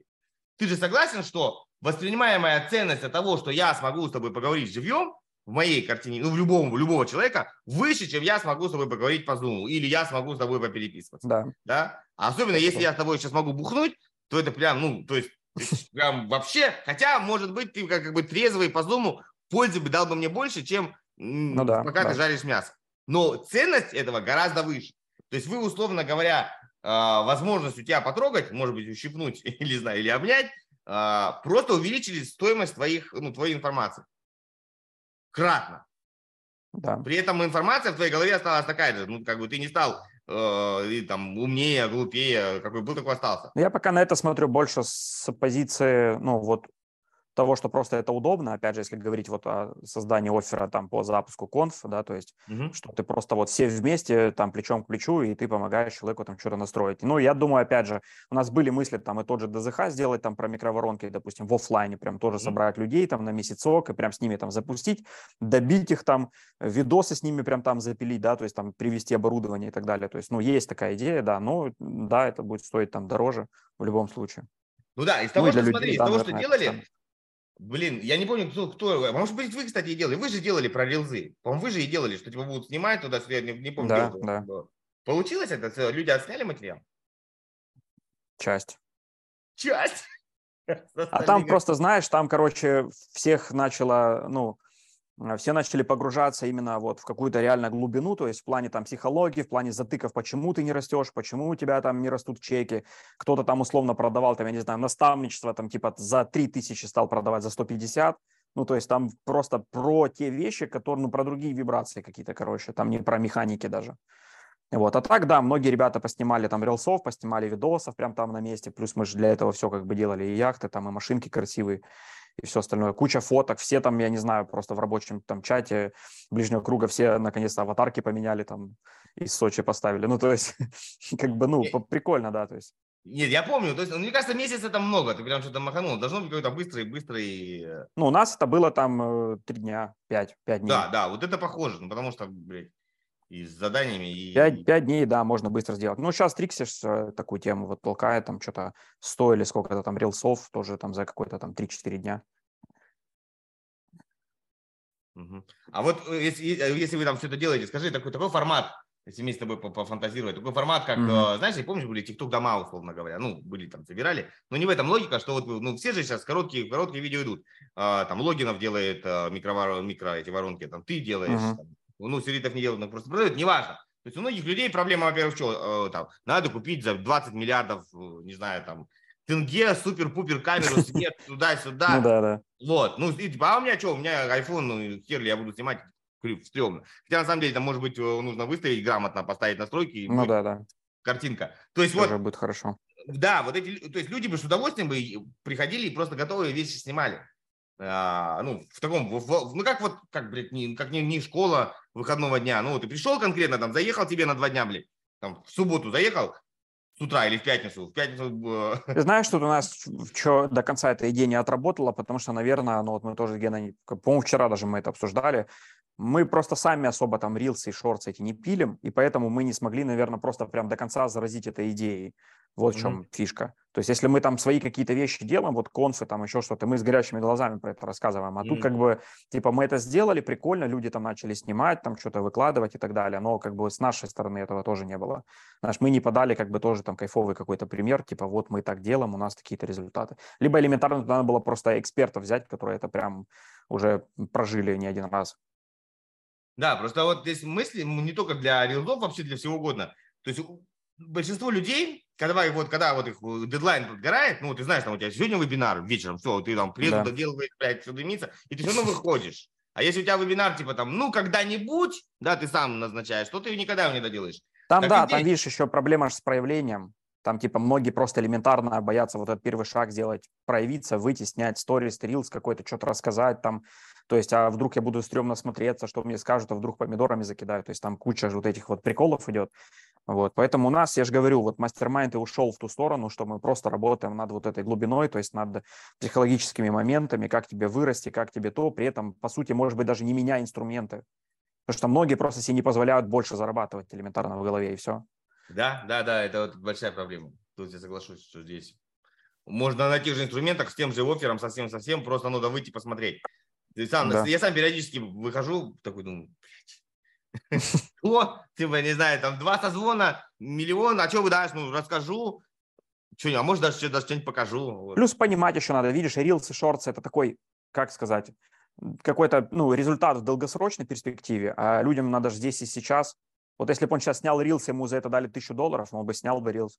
Ты же согласен, что воспринимаемая ценность от того, что я смогу с тобой поговорить живьем, в моей картине, ну, в любом, у любого человека, выше, чем я смогу с тобой поговорить по Zoom, или я смогу с тобой попереписываться. Да. да? А особенно, если я с тобой сейчас могу бухнуть, то это прям, ну, то есть, (laughs) прям вообще, хотя, может быть, ты как, как бы трезвый по Zoom пользы бы дал бы мне больше, чем ну, да, пока да. ты жаришь мясо. Но ценность этого гораздо выше. То есть вы, условно говоря, возможность у тебя потрогать, может быть, ущипнуть (laughs) или, знаю, или обнять, а, просто увеличили стоимость твоих, ну, твоей информации. Кратно. Да. При этом информация в твоей голове осталась такая же. Ну, как бы ты не стал э, там умнее, глупее, какой был, такой остался. Я пока на это смотрю больше с позиции, ну, вот того, что просто это удобно, опять же, если говорить вот о создании оффера там по запуску конф, да, то есть, угу. что ты просто вот все вместе там плечом к плечу, и ты помогаешь человеку там что-то настроить. Ну, я думаю, опять же, у нас были мысли там и тот же ДЗХ сделать там про микроворонки, допустим, в офлайне, прям тоже угу. собрать людей там на месяцок и прям с ними там запустить, добить их там, видосы с ними прям там запилить, да, то есть там привести оборудование и так далее. То есть, ну, есть такая идея, да, но да, это будет стоить там дороже в любом случае. Ну да, из того, ну, что, людей, смотри, из того, что делали, Блин, я не помню, кто, кто. Может быть, вы, кстати, и делали. Вы же делали про рилзы. По-моему, вы же и делали, что типа будут снимать туда-сюда. Я не, не помню. Да, да. Получилось это? Люди отсняли материал? Часть. Часть? (laughs) А там просто, знаешь, там, короче, всех начало, ну, все начали погружаться именно вот в какую-то реально глубину, то есть в плане там психологии, в плане затыков, почему ты не растешь, почему у тебя там не растут чеки, кто-то там условно продавал, там, я не знаю, наставничество там типа за 3000 стал продавать за 150, ну, то есть там просто про те вещи, которые, ну, про другие вибрации какие-то, короче, там не про механики даже. Вот, а так, да, многие ребята поснимали там рилсов, поснимали видосов прям там на месте, плюс мы же для этого все как бы делали, и яхты там, и машинки красивые, и все остальное. Куча фоток, все там, я не знаю, просто в рабочем там чате ближнего круга все наконец-то аватарки поменяли там из Сочи поставили. Ну, то есть, (laughs) как бы, ну, прикольно, да, то есть. Нет, я помню. То есть, ну, мне кажется, месяц это много. Ты прям что-то маханул. Должно быть какой-то быстрый, быстрый... Э, ну, у нас это было там э, три дня, пять, пять дней. Да, да, вот это похоже. Ну, потому что, блядь, и с заданиями. И... Пять, пять дней, да, можно быстро сделать. Ну, сейчас Триксиш э, такую тему вот толкает, там что-то 100 или сколько-то там рилсов тоже там за какой-то там 3-4 дня. А вот э, если, э, если вы там все это делаете, скажи, такой, такой формат если вместе с тобой пофантазировать. Такой формат, как, mm-hmm. знаешь, помнишь, были TikTok дома, условно говоря, ну, были там, собирали, но не в этом логика, что вот, ну, все же сейчас короткие, короткие видео идут, а, там, Логинов делает а, микро, микро эти воронки, там, ты делаешь, mm-hmm. там, ну, Сиритов не делает, но просто продает, неважно. То есть у многих людей проблема, во-первых, что, там, надо купить за 20 миллиардов, не знаю, там, тенге, супер-пупер камеру, свет, (laughs) туда-сюда. Ну да, да. Вот, ну, и, типа, а у меня что, у меня iPhone, ну, хер ли я буду снимать, стрёмно. Хотя, на самом деле, там, может быть, э, нужно выставить грамотно, поставить настройки. Ну да, да. Картинка. То есть Тоже вот... будет хорошо. Да, вот эти, то есть люди бы с удовольствием бы приходили и просто готовые вещи снимали. А, ну, в таком, в, в, ну, как вот, как, блядь, не, как не, не школа выходного дня. Ну, ты пришел конкретно, там, заехал тебе на два дня, блядь, там, в субботу заехал, с утра или в пятницу. В пятницу... Ты знаешь, (laughs) что у нас что до конца эта идея не отработала, потому что, наверное, ну вот мы тоже, Гена, по-моему, вчера даже мы это обсуждали, мы просто сами особо там рилсы и шорты эти не пилим, и поэтому мы не смогли, наверное, просто прям до конца заразить этой идеей. Вот в чем mm-hmm. фишка. То есть, если мы там свои какие-то вещи делаем, вот конфы, там еще что-то, мы с горящими глазами про это рассказываем. А mm-hmm. тут как бы, типа, мы это сделали, прикольно, люди там начали снимать, там что-то выкладывать и так далее. Но как бы с нашей стороны этого тоже не было. Знаешь, мы не подали как бы тоже там кайфовый какой-то пример, типа, вот мы так делаем, у нас такие-то результаты. Либо элементарно надо было просто экспертов взять, которые это прям уже прожили не один раз. Да, просто вот здесь мысли не только для рилдов, вообще для всего угодно. То есть большинство людей, когда, вот, когда вот их э, дедлайн подгорает, ну, ты знаешь, там у тебя сегодня вебинар вечером, все, ты там приеду, да. доделываешь, блядь, все дымится, и ты все равно (laughs) выходишь. А если у тебя вебинар, типа там, ну, когда-нибудь, да, ты сам назначаешь, то ты никогда его не доделаешь. Там, так да, там, видишь, еще проблема с проявлением. Там, типа, многие просто элементарно боятся вот этот первый шаг сделать, проявиться, выйти, снять сторис, рилс какой-то, что-то рассказать там. То есть, а вдруг я буду стрёмно смотреться, что мне скажут, а вдруг помидорами закидают. То есть, там куча вот этих вот приколов идет. Вот, поэтому у нас, я же говорю, вот мастер-майнд и ушел в ту сторону, что мы просто работаем над вот этой глубиной, то есть над психологическими моментами, как тебе вырасти, как тебе то, при этом, по сути, может быть, даже не меняя инструменты. Потому что многие просто себе не позволяют больше зарабатывать элементарно в голове, и все. Да, да, да, это вот большая проблема. Тут я соглашусь, что здесь можно на тех же инструментах, с тем же оффером, совсем-совсем, просто надо выйти посмотреть. Ты сам, да. Я сам периодически выхожу, такой думаю, о, типа, не знаю, там два созвона, миллион, а что вы дашь, ну, расскажу, что, а может даже, даже что-нибудь покажу. Плюс понимать еще надо, видишь, рилсы, шорты, это такой, как сказать, какой-то, ну, результат в долгосрочной перспективе, а людям надо же здесь и сейчас вот если бы он сейчас снял Reels, ему за это дали тысячу долларов, он бы снял бы Reels.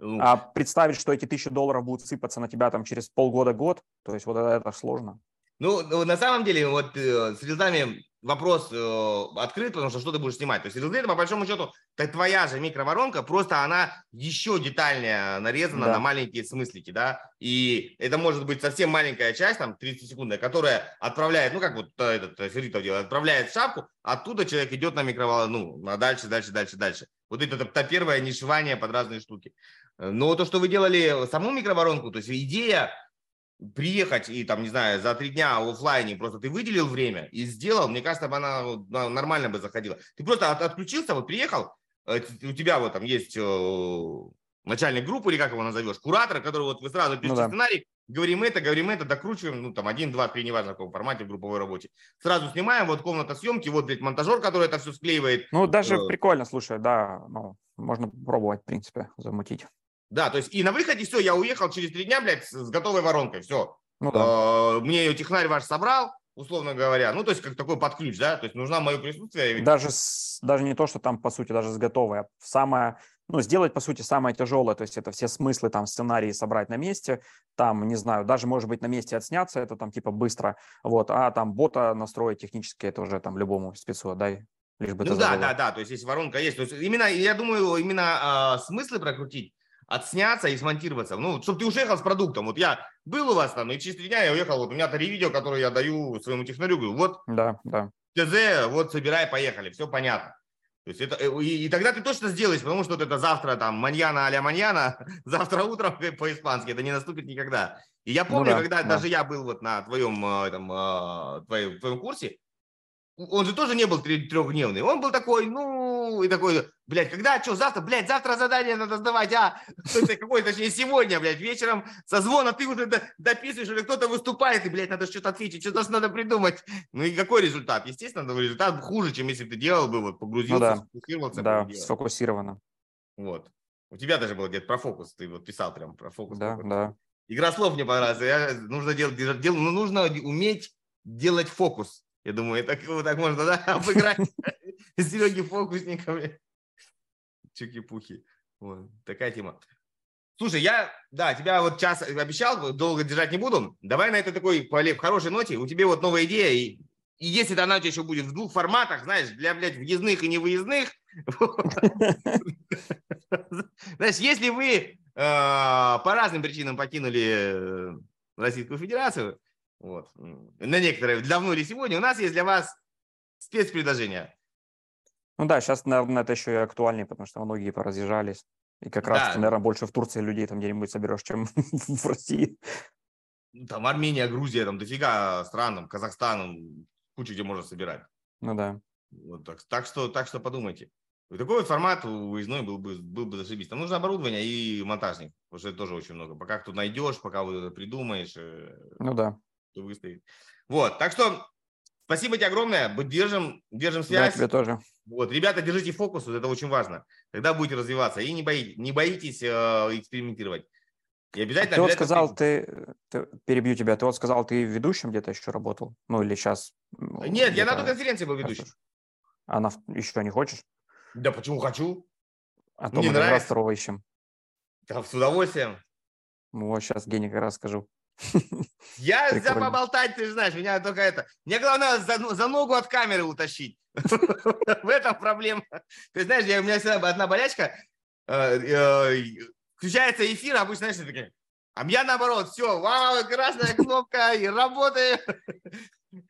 А представить, что эти тысячи долларов будут сыпаться на тебя там через полгода-год, то есть вот это, это сложно. Ну, ну, на самом деле, вот э, с рилзами вопрос э, открыт, потому что что ты будешь снимать. То есть это по большому счету, так твоя же микроворонка, просто она еще детальнее нарезана да. на маленькие смыслики, да, и это может быть совсем маленькая часть, там, 30 секунд, которая отправляет, ну, как вот э, этот Ферритов делает, отправляет шапку, оттуда человек идет на микроволновку, ну, а дальше, дальше, дальше, дальше. Вот это то первое нишевание под разные штуки. Но то, что вы делали саму микроворонку, то есть идея приехать и там, не знаю, за три дня в офлайне просто ты выделил время и сделал, мне кажется, бы она нормально бы заходила. Ты просто от, отключился, вот приехал, э, у тебя вот там есть э, начальник группы, или как его назовешь, куратор, который вот вы сразу пишете ну, да. сценарий, говорим это, говорим это, докручиваем, ну там один, два, три, неважно в каком формате в групповой работе. Сразу снимаем, вот комната съемки, вот, блядь, монтажер, который это все склеивает. Ну даже э, прикольно, слушай, да, ну, можно пробовать, в принципе, замутить. Да, то есть и на выходе все, я уехал через три дня, блядь, с готовой воронкой, все. Ну, да. Э, мне ее технарь ваш собрал, условно говоря, ну, то есть как такой под ключ, да, то есть нужна мое присутствие. Даже, с, даже не то, что там, по сути, даже с готовой, а самое, ну, сделать, по сути, самое тяжелое, то есть это все смыслы, там, сценарии собрать на месте, там, не знаю, даже, может быть, на месте отсняться, это там, типа, быстро, вот, а там бота настроить технически, это уже там любому спецу отдай, лишь бы Ну, да, да, да, то есть если воронка есть, то есть именно, я думаю, именно э, смыслы прокрутить, отсняться и смонтироваться. Ну, чтобы ты уехал с продуктом. Вот я был у вас там, и через три дня я уехал. Вот у меня три видео, которые я даю своему технарю. Говорю, вот, да, да. ТЗ, вот собирай, поехали. Все понятно. То есть это, э, и, и тогда ты точно сделаешь, потому что вот это завтра там маньяна а-ля маньяна, (laughs) завтра утром (laughs) по-испански, это не наступит никогда. И я ну помню, ну, да, когда да. даже я был вот на твоем, этом, э, твоем, твоем курсе, он же тоже не был трехдневный. Он был такой, ну, и такой, блядь, когда, что, завтра, блядь, завтра задание надо сдавать, а, (laughs) какой, точнее, сегодня, блядь, вечером со звона ты уже дописываешь, или кто-то выступает, и, блядь, надо что-то ответить, что-то надо придумать. Ну и какой результат? Естественно, результат хуже, чем если ты делал бы, вот, погрузился, ну, да. сфокусировался. Да, сфокусированно. Вот. У тебя даже было где-то про фокус, ты вот писал прям про фокус. Да, да. Игра слов мне понравилась. Я, нужно делать, делать, ну, нужно уметь делать фокус. Я думаю, так, так можно да, (laughs) обыграть (laughs) Сереги фокусниками. Чуки-пухи. Вот, такая тема. Слушай, я, да, тебя вот час обещал, долго держать не буду. Давай на этой такой в хорошей ноте. У тебя вот новая идея, и, и если она у тебя еще будет в двух форматах, знаешь, для, блядь, въездных и невыездных. (laughs) Знаешь, если вы э, по разным причинам покинули э, Российскую Федерацию, вот. На некоторые, давно или сегодня, у нас есть для вас спецпредложение. Ну да, сейчас, наверное, это еще и актуальнее, потому что многие поразъезжались. И как раз, да. наверное, больше в Турции людей там где-нибудь соберешь, чем (laughs) в России. Там Армения, Грузия, там дофига стран, там, Казахстан, кучу где можно собирать. Ну да. Вот так, так, что, так что подумайте. такой вот формат выездной был бы, был бы зашибись. Там нужно оборудование и монтажник, потому что это тоже очень много. Пока кто найдешь, пока вы придумаешь. Э, ну да выстоит. Вот, так что спасибо тебе огромное, держим, держим связь. Да, тебе тоже. Вот, ребята, держите фокус, это очень важно. Тогда будете развиваться и не боитесь, не боитесь э, экспериментировать. И обязательно. Ты вот сказал, ты, ты, перебью тебя, ты вот сказал, ты ведущим где-то еще работал? Ну или сейчас? Нет, я на той конференции был ведущим. А на еще не хочешь? Да почему хочу? А то Мне мы нравится. второго ищем. Да, с удовольствием. Ну, вот сейчас Гене как раз скажу. Я за поболтать, ты знаешь, меня только это. Мне главное за, ну, за ногу от камеры утащить. (laughs) В этом проблема. Ты знаешь, я, у меня всегда одна болячка. Э, э, включается эфир, обычно, знаешь, такие. А меня наоборот, все, вау, красная кнопка, и работает.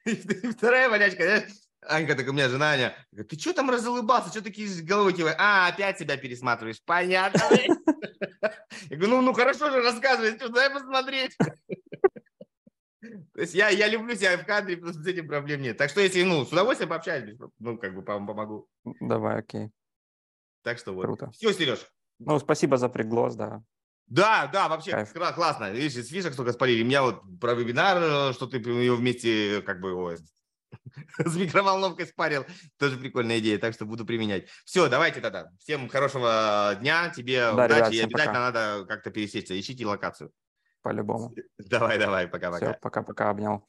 (laughs) вторая болячка, знаешь, Анька, так у меня жена Аня, ты что там разулыбался, что такие головой киваешь? А, опять себя пересматриваешь, понятно. (laughs) Я говорю, ну, ну хорошо же рассказывай, что, дай посмотреть. (laughs) То есть я, я люблю себя в кадре, с этим проблем нет. Так что если, ну, с удовольствием пообщаюсь, ну, как бы помогу. Давай, окей. Так что вот. Круто. Все, Сереж. Ну, спасибо за приглас, да. Да, да, вообще Кайф. классно. Видишь, из фишек столько спалили. Меня вот про вебинар, что ты его вместе как бы (laughs) с микроволновкой спарил. Тоже прикольная идея, так что буду применять. Все, давайте тогда. Всем хорошего дня, тебе да, удачи. Ребят, и обязательно пока. надо как-то пересечься. Ищите локацию. По-любому. (laughs) Давай, давай, пока-пока. Все, пока-пока, обнял.